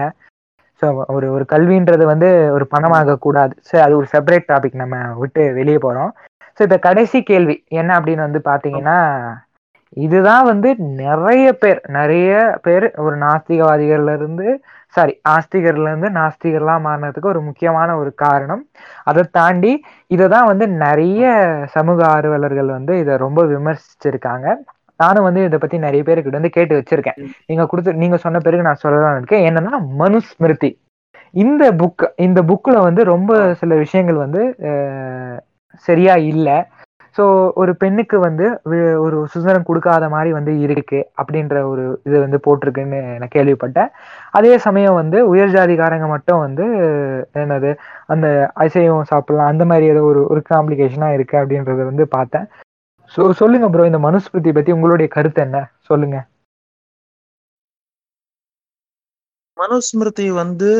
ஸோ ஒரு ஒரு கல்வின்றது வந்து ஒரு பணமாக கூடாது சரி அது ஒரு செப்பரேட் டாபிக் நம்ம விட்டு வெளியே போறோம். ஸோ இப்ப கடைசி கேள்வி என்ன அப்படின்னு வந்து பாத்தீங்கன்னா இதுதான் வந்து நிறைய பேர் நிறைய பேர் ஒரு நாஸ்திகவாதிகள்ல இருந்து சாரி ஆஸ்திகர்ல இருந்து நாஸ்திகர்லாம் மாறினதுக்கு ஒரு முக்கியமான ஒரு காரணம். அதை தாண்டி இதை தான் வந்து நிறைய சமூக ஆர்வலர்கள் வந்து இதை ரொம்ப விமர்சிச்சிருக்காங்க. நானும் வந்து இதை பத்தி நிறைய பேருக்கு வந்து கேட்டு வச்சிருக்கேன். நீங்க கொடுத்து நீங்க சொன்ன பிறகு நான் சொல்லலாம் இருக்கேன். என்னன்னா மனுஸ்மிருதி. இந்த புக் இந்த புக்ல வந்து ரொம்ப சில விஷயங்கள் வந்து சரியா இல்லை. ஸோ ஒரு பெண்ணுக்கு வந்து ஒரு சுதந்திரம் கொடுக்காத மாதிரி வந்து இருக்கு அப்படின்ற ஒரு இது வந்து போட்டிருக்குன்னு நான் கேள்விப்பட்டேன். அதே சமயம் வந்து உயர் ஜாதிகாரங்க மட்டும் வந்து என்னது அந்த அசைவம் சாப்பிடலாம் அந்த மாதிரி ஏதோ ஒரு ஒரு காம்ப்ளிகேஷனாக இருக்கு அப்படின்றத வந்து பார்த்தேன். ஸோ சொல்லுங்க ப்ரோ இந்த மனுஸ்மிருதி பத்தி உங்களுடைய கருத்து என்ன? சொல்லுங்க. மனுஸ்மிருதி வந்து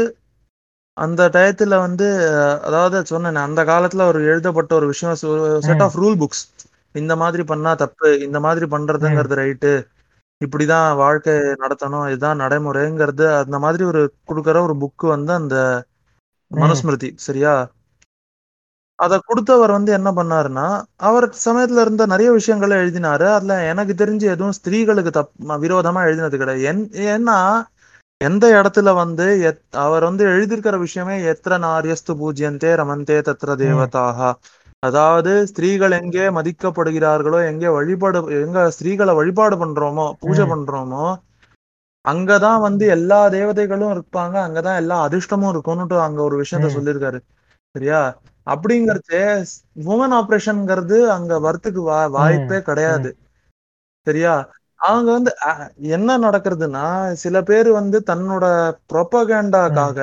அந்த டயத்துல வந்து அதாவது சொன்னேன் அந்த காலத்துல ஒரு எழுதப்பட்ட ஒரு விஷயம் செட். ஆஃப் ரூல் புக்ஸ் இந்த மாதிரி பண்ணா தப்பு இந்த மாதிரி பண்றதுங்கிறது ரைட்டு இப்படிதான் வாழ்க்கை நடத்தணும் இதுதான் நடைமுறைங்கிறது அந்த மாதிரி ஒரு கொடுக்கற ஒரு புக் வந்து அந்த. மனுஸ்மிருதி சரியா? அத கொடுத்தவர் வந்து என்ன பண்ணாருன்னா அவர் சமயத்துல இருந்த நிறைய விஷயங்களை எழுதினாரு. அதுல எனக்கு தெரிஞ்சு எதுவும் ஸ்திரீகளுக்கு தப் விரோதமா எழுதினது கிடையாது. என் ஏன்னா எந்த இடத்துல வந்து அவர் வந்து எழுதியிருக்கிற விஷயமே எத்திர நாரியஸ்து பூஜ்யந்தே ரமந்தே தத்ர தேவதாக. அதாவது ஸ்திரீகள் எங்கே மதிக்கப்படுகிறார்களோ எங்கே வழிபாடு எங்க ஸ்திரீகளை வழிபாடு பண்றோமோ பூஜை. பண்றோமோ அங்கதான் வந்து எல்லா தேவதைகளும் இருப்பாங்க. அங்கதான் எல்லா அதிர்ஷ்டமும் இருக்கும்னுட்டு அங்க ஒரு விஷயத்த. சொல்லியிருக்காரு. சரியா? அப்படிங்கறதே உமன் ஆபரேஷன்ங்கிறது அங்க வரத்துக்கு வா வாய்ப்பே கிடையாது. சரியா? அவங்க வந்து என்ன நடக்கிறதுனா சில பேர் வந்து தன்னோட ப்ரொபகேண்டாக்காக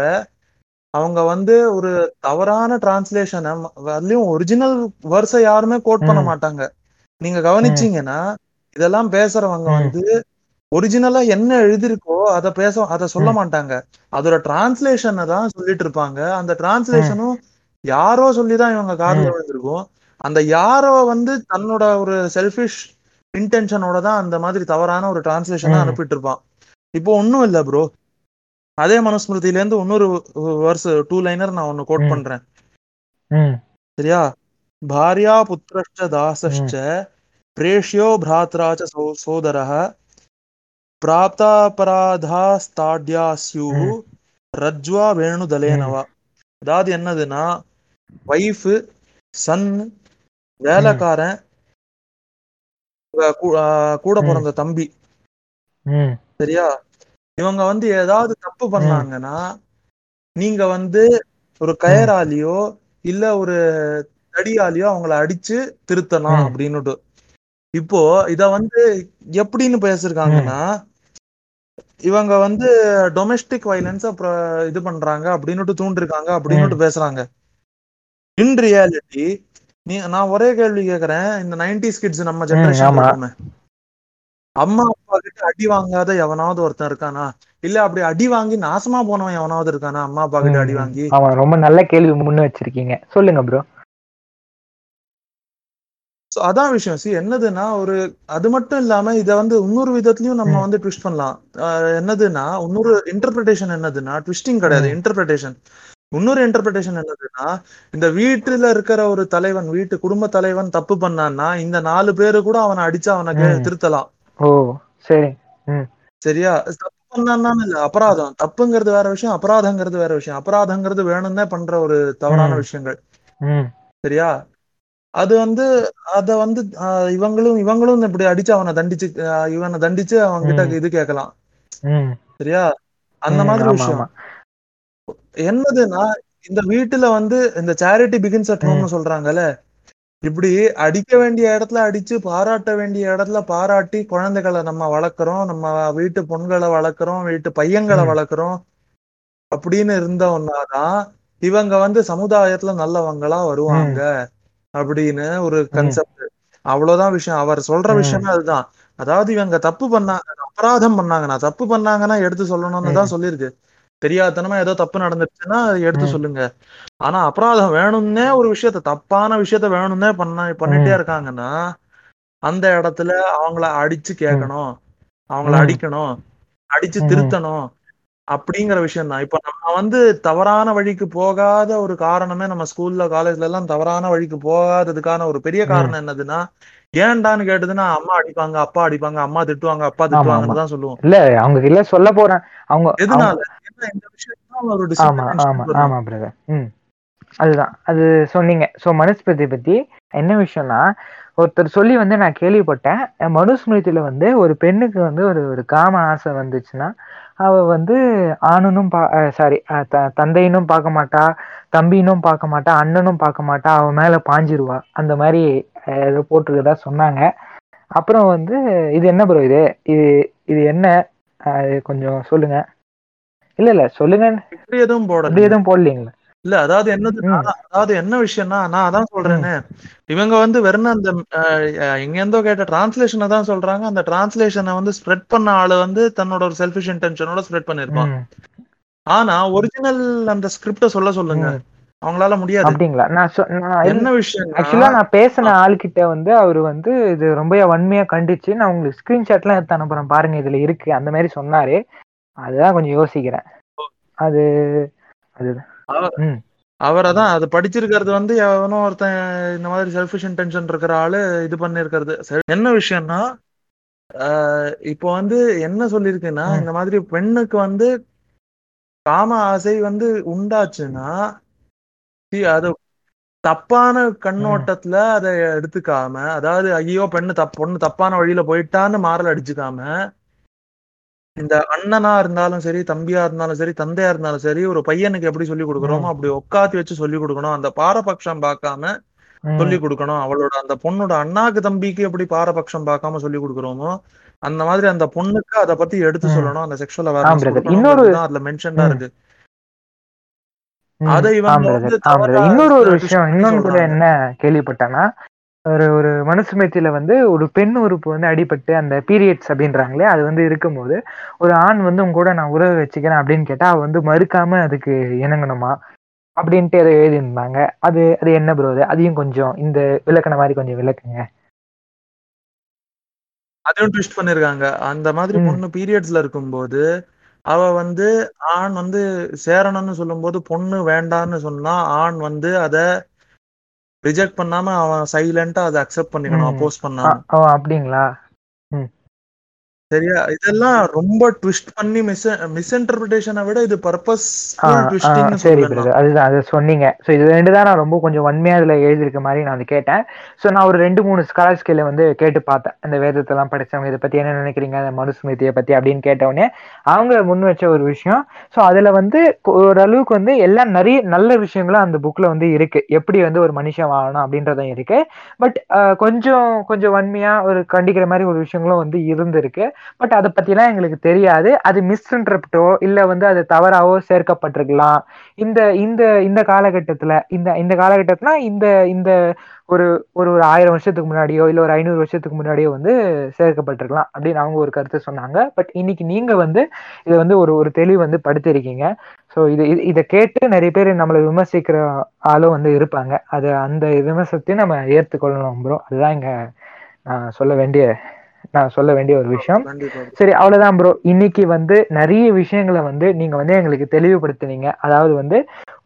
அவங்க வந்து ஒரு தவறான டிரான்ஸ்லேஷனை அதுலயும் ஒரிஜினல் வேர்ஸை யாருமே கோட் பண்ண. மாட்டாங்க நீங்க கவனிச்சீங்கன்னா இதெல்லாம் பேசுறவங்க. வந்து ஒரிஜினலா என்ன எழுதிருக்கோ அத பேச அத சொல்ல. மாட்டாங்க அதோட டிரான்ஸ்லேஷனை தான் சொல்லிட்டு இருப்பாங்க அந்த டிரான்ஸ்லேஷனும் யாரோ சொல்லிதான் இவங்க காதுல. விழுந்திருக்கும் அந்த யாரோ வந்து தன்னோட ஒரு செல்ஃபிஷ் இன்டென்ஷனோட தான் அந்த மாதிரி தவறான ஒரு டிரான்ஸ்லேஷனை. அனுப்பிட்டு இருப்பான் இப்போ ஒண்ணும் இல்ல ப்ரோ அதே மனுஸ்மிருதியில இருந்து இன்னொரு வேர்ஸ் டூ லைனர் நான் ஒன்னு கோட். பண்றேன். சரியா பாரியா புத்திரஷ்ட தாசஷ்ட பிரேஷ்யோ பிராத்ரா ச சோதரः பிராப்தாபராதாஸ்தாட்யா ஸ்யூः. ரஜ்வா வேணுதலேனவா அதாவது என்னதுன்னா ஒய்ஃபு சன் வேலைக்காரன் கூட. பிறந்த தம்பி. சரியா? இவங்க வந்து ஏதாவது தப்பு பண்ணாங்கன்னா நீங்க வந்து ஒரு கயராலியோ இல்ல ஒரு தடியாலியோ அவங்கள அடிச்சு திருத்தலாம். அப்படின்னுட்டு. இப்போ இத வந்து எப்படின்னு பேசிருக்காங்கன்னா இவங்க வந்து டொமெஸ்டிக் வயலன்ஸ் அப்புறம் இது பண்றாங்க அப்படின்னுட்டு தூண்டிருக்காங்க அப்படின்னுட்டு பேசுறாங்க. இன் ரியாலிட்டி நீ நான் ஒரே கேள்வி கேக்குறேன். இந்த நைன்டிஸ் கிட்ஸ் நம்ம ஜெனரேஷன் அம்மா அப்பா கிட்ட அடி வாங்காத எவனாவது ஒருத்தன் இருக்கானா? இல்ல அப்படி அடி வாங்கி நாசமா போனவன் எவனாவது இருக்கானா? அம்மா அப்பா கிட்ட அடி. வாங்கி. ஆமா ரொம்ப நல்ல கேள்வி முன்ன வச்சிருக்கீங்க. சொல்லுங்க ப்ரோ அதான் விஷயம். சி என்னதுன்னா ஒரு அது மட்டும் இல்லாம இத வந்து இன்னொரு விதத்துலயும் நம்ம. வந்து ட்விஸ்ட் பண்ணலாம். என்னதுன்னா இன்னொரு இன்டர்பிரிட்டேஷன் என்னதுன்னா ட்விஸ்டிங் கிடையாது. இன்டர்பிரிட்டேஷன் இன்னொரு இன்டர்பிரிட்டேஷன் என்னதுன்னா இந்த வீட்டுல இருக்கிற ஒரு தலைவன் வீட்டு குடும்ப தலைவன் தப்பு பண்ணான்னா இந்த நாலு பேரு கூட அவனை அடிச்சு அவனை. திருத்தலாம். ஓ சரி. சரியா? தப்பு பண்ணான்னு இல்ல அபராதம். தப்புங்கிறது வேற விஷயம் அபராதங்கிறது வேற விஷயம். அபராதங்கிறது வேணும்னே பண்ற ஒரு தவறான. விஷயங்கள். சரியா? அது வந்து அத வந்து இவங்களும் இவங்களும் இப்படி அடிச்சு அவனை தண்டிச்சு இவனை தண்டிச்சு அவங்க கிட்ட. இது கேட்கலாம் சரியா? அந்த மாதிரி விஷயம். என்னதுன்னா இந்த வீட்டுல வந்து இந்த சேரிட்டி பிகின்ஸ் அட் ஹோம்னு சொல்றாங்கல்ல இப்படி அடிக்க வேண்டிய இடத்துல அடிச்சு பாராட்ட வேண்டிய இடத்துல பாராட்டி குழந்தைகளை நம்ம வளர்க்குறோம் நம்ம வீட்டு பொண்களை வளர்க்குறோம் வீட்டு பையங்களை. வளர்க்குறோம் அப்படின்னு இருந்தோம்னாதான் இவங்க வந்து சமுதாயத்துல நல்லவங்களா வருவாங்க அப்படின்னு ஒரு கன்செப்ட் அவ்வளவுதான் விஷயம். அவர் சொல்ற. விஷயமே அதுதான். அதாவது இவங்க தப்பு பண்ணாங்க அபராதம் பண்ணாங்கன்னா தப்பு பண்ணாங்கன்னா எடுத்து சொல்லணும்னு தான் சொல்லியிருக்கு. தெரியாதனமா ஏதோ தப்பு நடந்துருச்சுன்னா அதை எடுத்து. சொல்லுங்க ஆனா அபராதம் வேணும்னே ஒரு விஷயத்த தப்பான விஷயத்த வேணும்னே பண்ண பண்ணிட்டே. இருக்காங்கன்னா அந்த இடத்துல அவங்கள அடிச்சு கேட்கணும் அவங்கள. அடிக்கணும் அடிச்சு. திருத்தணும் அப்படிங்கிற விஷயம் தான் இப்ப நம்ம வந்து தவறான வழிக்கு போகாத ஒரு காரணமே நம்ம ஸ்கூல்ல காலேஜ்ல எல்லாம் தவறான வழிக்கு போகாததுக்கான ஒரு பெரிய. காரணம் என்னதுன்னா ஏன்டான்னு கேட்டதுன்னா அம்மா அடிப்பாங்க அப்பா அடிப்பாங்க அம்மா திட்டுவாங்க அப்பா திட்டுவாங்கன்னு. தான் சொல்லுவோம் இல்ல அவங்க இல்ல சொல்ல போறேன் அவங்க- எதனால அதுதான். அது சொன்னீங்க ஸோ மனுஸ்மிருதி பத்தி என்ன விஷயம்னா ஒருத்தர் சொல்லி வந்து நான் கேள்விப்பட்டேன். மனுஸ்மிருதியில வந்து ஒரு பெண்ணுக்கு வந்து ஒரு ஒரு காம ஆசை வந்துச்சுன்னா அவ வந்து ஆணுனும் பா சாரி தந்தையினும் பார்க்க மாட்டா தம்பினும் பார்க்க மாட்டா அண்ணனும் பார்க்க மாட்டா அவ மேல பாஞ்சிருவா. அந்த மாதிரி ஏதோ போட்டிருக்கதா சொன்னாங்க. அப்புறம் வந்து இது என்ன ப்ரோ இது? இது இது என்ன? கொஞ்சம் சொல்லுங்க. இல்ல இல்ல சொல்லுங்க. இப்படி எதுவும் அப்படி போடல எதுவும் போடலீங்களா? இல்ல அதாவது என்னதுன்னா ம். அதாவது என்ன விஷயம்னா நான் அதான் சொல்றேனே. இவங்க வந்து வெறும் அந்த எங்க இருந்தோ கேட்ட டிரான்ஸ்லேஷனை தான் சொல்றாங்க. அந்த டிரான்ஸ்லேஷனை வந்து ஸ்ப்ரெட் பண்ண ஆளு வந்து தன்னோட ஒரு செல்ஃபிஷ் இன்டென்ஷனோட ஸ்ப்ரெட் பண்ணிருப்பான் ஆனா ஒரிஜினல் அந்த ஸ்கிரிப்ட சொல்ல சொல்லுங்க. அவங்களால முடியாது. அப்படிங்களா? நான் என்ன விஷயம்னா ஆக்சுவலா நான் பேசின ஆள்கிட்ட வந்து அவர் வந்து இது ரொம்ப வன்மையா கண்டிச்சு நான் உங்களுக்கு ஸ்கிரீன்ஷாட்லாம் எடுத்து அனுப்புறேன். பாருங்க இதுல இருக்கு. அந்த மாதிரி சொன்னாரு. அதுதான் கொஞ்சம் யோசிக்கிறேன். அது அது அவ- ம். அவர் அதான் அது படிச்சிருக்கிறது வந்து எவனோ ஒருத்தன் இந்த மாதிரி செல்ஃபிஷ் இன்டென்ஷன் இருக்கிற ஆளு இது பண்ணிருக்கிறது. என்ன விஷயம்னா இப்போ வந்து என்ன சொல்லியிருக்குன்னா. இந்த மாதிரி பெண்ணுக்கு வந்து காம ஆசை வந்து உண்டாச்சுன்னா அது தப்பான கண்ணோட்டத்துல அதை எடுத்துக்காம அதாவது ஐயோ பெண்ணு தப் பொண்ணு தப்பான வழியில போயிட்டான்னு மாறல் அடிச்சுக்காம இந்த அண்ணனா இருந்தாலும் சரி தம்பியா இருந்தாலும் சரி தந்தையா இருந்தாலும் சரி ஒரு பையனுக்கு எப்படி சொல்லி கொடுக்குறோமோ அப்படி உட்காத்தி வச்சு சொல்லி கொடுக்கணும் அந்த பாரபட்சம் பார்க்காம. சொல்லி கொடுக்கணும் அவளோட அந்த பொண்ணோட அண்ணாக்கு தம்பிக்கு எப்படி பாரபட்சம் பார்க்காம சொல்லி கொடுக்குறோமோ அந்த மாதிரி அந்த பொண்ணுக்கு அதை பத்தி எடுத்து. சொல்லணும் அந்த செக்ஷுவல் அவேர்னஸ் இன்னொரு- தான் அதுல மென்ஷன்டா ம். இருக்கு ம். அதை இன்னொரு ஒரு விஷயம் இன்னொன்னு கூட. என்ன கேள்விப்பட்டேன்னா ஒரு ஒரு மனுசுமேத்தில வந்து ஒரு பெண் உறுப்பு வந்து அடிபட்டு அந்த பீரியட்ஸ் அப்படின்றாங்களே அது வந்து இருக்கும்போது ஒரு ஆண் வந்து உங்க கூட நான் உறவு வச்சுக்கிறேன் அப்படின்னு கேட்டா அவ வந்து மறுக்காம அதுக்கு இணங்கணுமா? அப்படின்ட்டு அதை எழுதியிருந்தாங்க. அது அது என்ன ப்ரோ அது? அதையும் கொஞ்சம் இந்த விளக்கண மாதிரி கொஞ்சம் விளக்குங்க. அதையும் ட்விஸ்ட் பண்ணிருக்காங்க. அந்த மாதிரி. பொண்ணு பீரியட்ஸ்ல இருக்கும்போது அவ வந்து ஆண் வந்து சேரணும்னு சொல்லும்போது பொண்ணு வேண்டான்னு சொன்னா ஆண் வந்து அத ரிஜெக்ட் பண்ணாம அவன் சைலண்டா அதை அக்செப்ட் பண்ணிக்கணும். அப்போஸ் பண்ணாம அப்படிங்களா சரியா? இதெல்லாம் ரொம்ப ட்விஸ்ட் பண்ணி மிஸ் மிஸ்இன்டர்பிரேஷனை விட இது பர்பஸ் சரி அதுதான் அதை சொன்னீங்க. ஸோ இது ரெண்டு தான் நான் ரொம்ப கொஞ்சம் வன்மையா இதுல எழுதியிருக்க மாதிரி நான் அதை கேட்டேன். ஸோ நான் ஒரு ரெண்டு மூணு ஸ்காலர்ஸ் கீழே வந்து கேட்டு பார்த்தேன். இந்த வேதத்தெல்லாம் படிச்சவங்க இதை பத்தி என்ன நினைக்கிறீங்க அந்த மனுஸ்மிருதியை பத்தி அப்படின்னு கேட்டவுடனே அவங்க முன் வச்ச ஒரு விஷயம். ஸோ அதுல வந்து ஓரளவுக்கு வந்து எல்லாம் நிறைய நல்ல விஷயங்களும் அந்த புக்ல வந்து இருக்கு. எப்படி வந்து ஒரு மனுஷன் வாழணும் அப்படின்றதும் இருக்கு. பட் கொஞ்சம் கொஞ்சம் வன்மையா ஒரு கண்டிக்கிற மாதிரி ஒரு விஷயங்களும் வந்து இருந்திருக்கு. பட் அதை பத்திலாம் எங்களுக்கு தெரியாது. அது மிஸ்இன்டர்ப்டோ இல்ல வந்து அது தவறாவோ சேர்க்கப்பட்டிருக்கலாம். இந்த இந்த இந்த காலகட்டத்துல இந்த இந்த காலகட்டத்துல இந்த இந்த ஒரு ஒரு ஒரு ஆயிரம் வருஷத்துக்கு முன்னாடியோ இல்ல ஒரு ஐநூறு வருஷத்துக்கு முன்னாடியோ வந்து சேர்க்கப்பட்டிருக்கலாம் அப்படின்னு அவங்க ஒரு கருத்து சொன்னாங்க. பட் இன்னைக்கு நீங்க வந்து இதை வந்து ஒரு ஒரு தெளிவு வந்து படுத்திருக்கீங்க. ஸோ இது இது- இதை கேட்டு நிறைய பேர் நம்மளை விமர்சிக்கிற ஆளும் வந்து இருப்பாங்க. அது அந்த விமர்சனத்தையும் நம்ம ஏற்றுக்கொள்ளணும் ப்ரோ அதுதான் இங்க நான் சொல்ல வேண்டிய நான் சொல்ல வேண்டிய ஒரு விஷயம். சரி அவ்வளவுதான் ப்ரோ இன்னைக்கு வந்து நிறைய விஷயங்களை வந்து நீங்க வந்து எங்களுக்கு தெளிவுபடுத்துனீங்க. அதாவது வந்து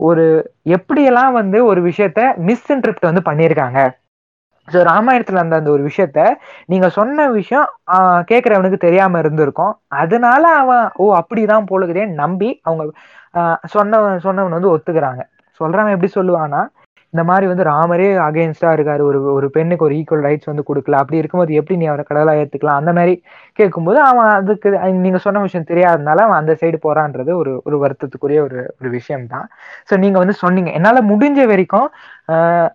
ஒரு எப்படியெல்லாம் வந்து ஒரு விஷயத்த மிஸ்இன்டர்பிரட் வந்து பண்ணியிருக்காங்க. ஸோ ராமாயணத்துல அந்த அந்த ஒரு விஷயத்த நீங்க சொன்ன விஷயம் கேட்கறவனுக்கு தெரியாம இருந்திருக்கும். அதனால அவன் ஓ அப்படிதான் போலுகிறேன்னு நம்பி அவங்க ஆஹ் சொன்னவன் சொன்னவன் வந்து ஒத்துக்கிறாங்க. சொல்றவன் எப்படி சொல்லுவானா இந்த மாதிரி வந்து ராமரே அகைன்ஸ்டா இருக்காரு. ஒரு ஒரு பெண்ணுக்கு ஒரு ஈக்குவல் ரைட்ஸ் வந்து கொடுக்கல. அப்படி இருக்கும்போது எப்படி நீ அவரை கடவுளா ஏத்துக்கலாம்? அந்த மாதிரி கேட்கும்போது அவன் அதுக்கு நீங்க சொன்ன விஷயம் தெரியாதனால அவன் அந்த சைடு போறான்றது ஒரு ஒரு வருத்தத்துக்குரிய ஒரு ஒரு விஷயம் தான் ஸோ நீங்க வந்து சொன்னீங்க. என்னால முடிஞ்ச வரைக்கும்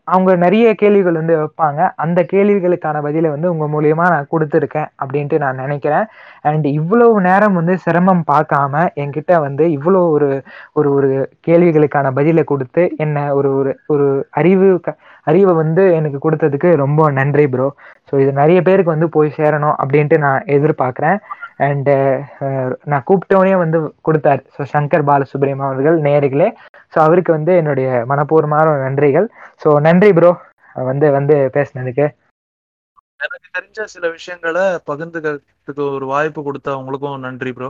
அவங்க நிறைய கேள்விகள் வந்து வைப்பாங்க. அந்த கேள்விகளுக்கான பதிலை வந்து உங்க மூலியமா நான் கொடுத்துருக்கேன் அப்படின்ட்டு நான் நினைக்கிறேன். அண்ட் இவ்வளவு நேரம் வந்து சிரமம் பார்க்காம என்கிட்ட வந்து இவ்வளோ ஒரு ஒரு ஒரு கேள்விகளுக்கான பதிலை கொடுத்து என்ன ஒரு ஒரு ஒரு அறிவு க- அறிவை வந்து எனக்கு கொடுத்ததுக்கு ரொம்ப நன்றி ப்ரோ ஸோ இது நிறைய பேருக்கு வந்து போய் சேரணும் அப்படின்ட்டு நான் எதிர்பார்க்குறேன். அண்டு uh, நான் கூப்பிட்டவனே வந்து கொடுத்தார். ஸோ சங்கர் பாலசுப்ரமணியம் அவர்கள் நேர்களே. ஸோ அவருக்கு வந்து என்னுடைய மனப்பூர்வமான நன்றிகள். ஸோ நன்றி ப்ரோ வந்து வந்து பேசினதுக்கு. எனக்கு தெரிஞ்ச சில விஷயங்களை பகிர்ந்துக்கிறதுக்கு ஒரு வாய்ப்பு கொடுத்த உங்களுக்கும் நன்றி ப்ரோ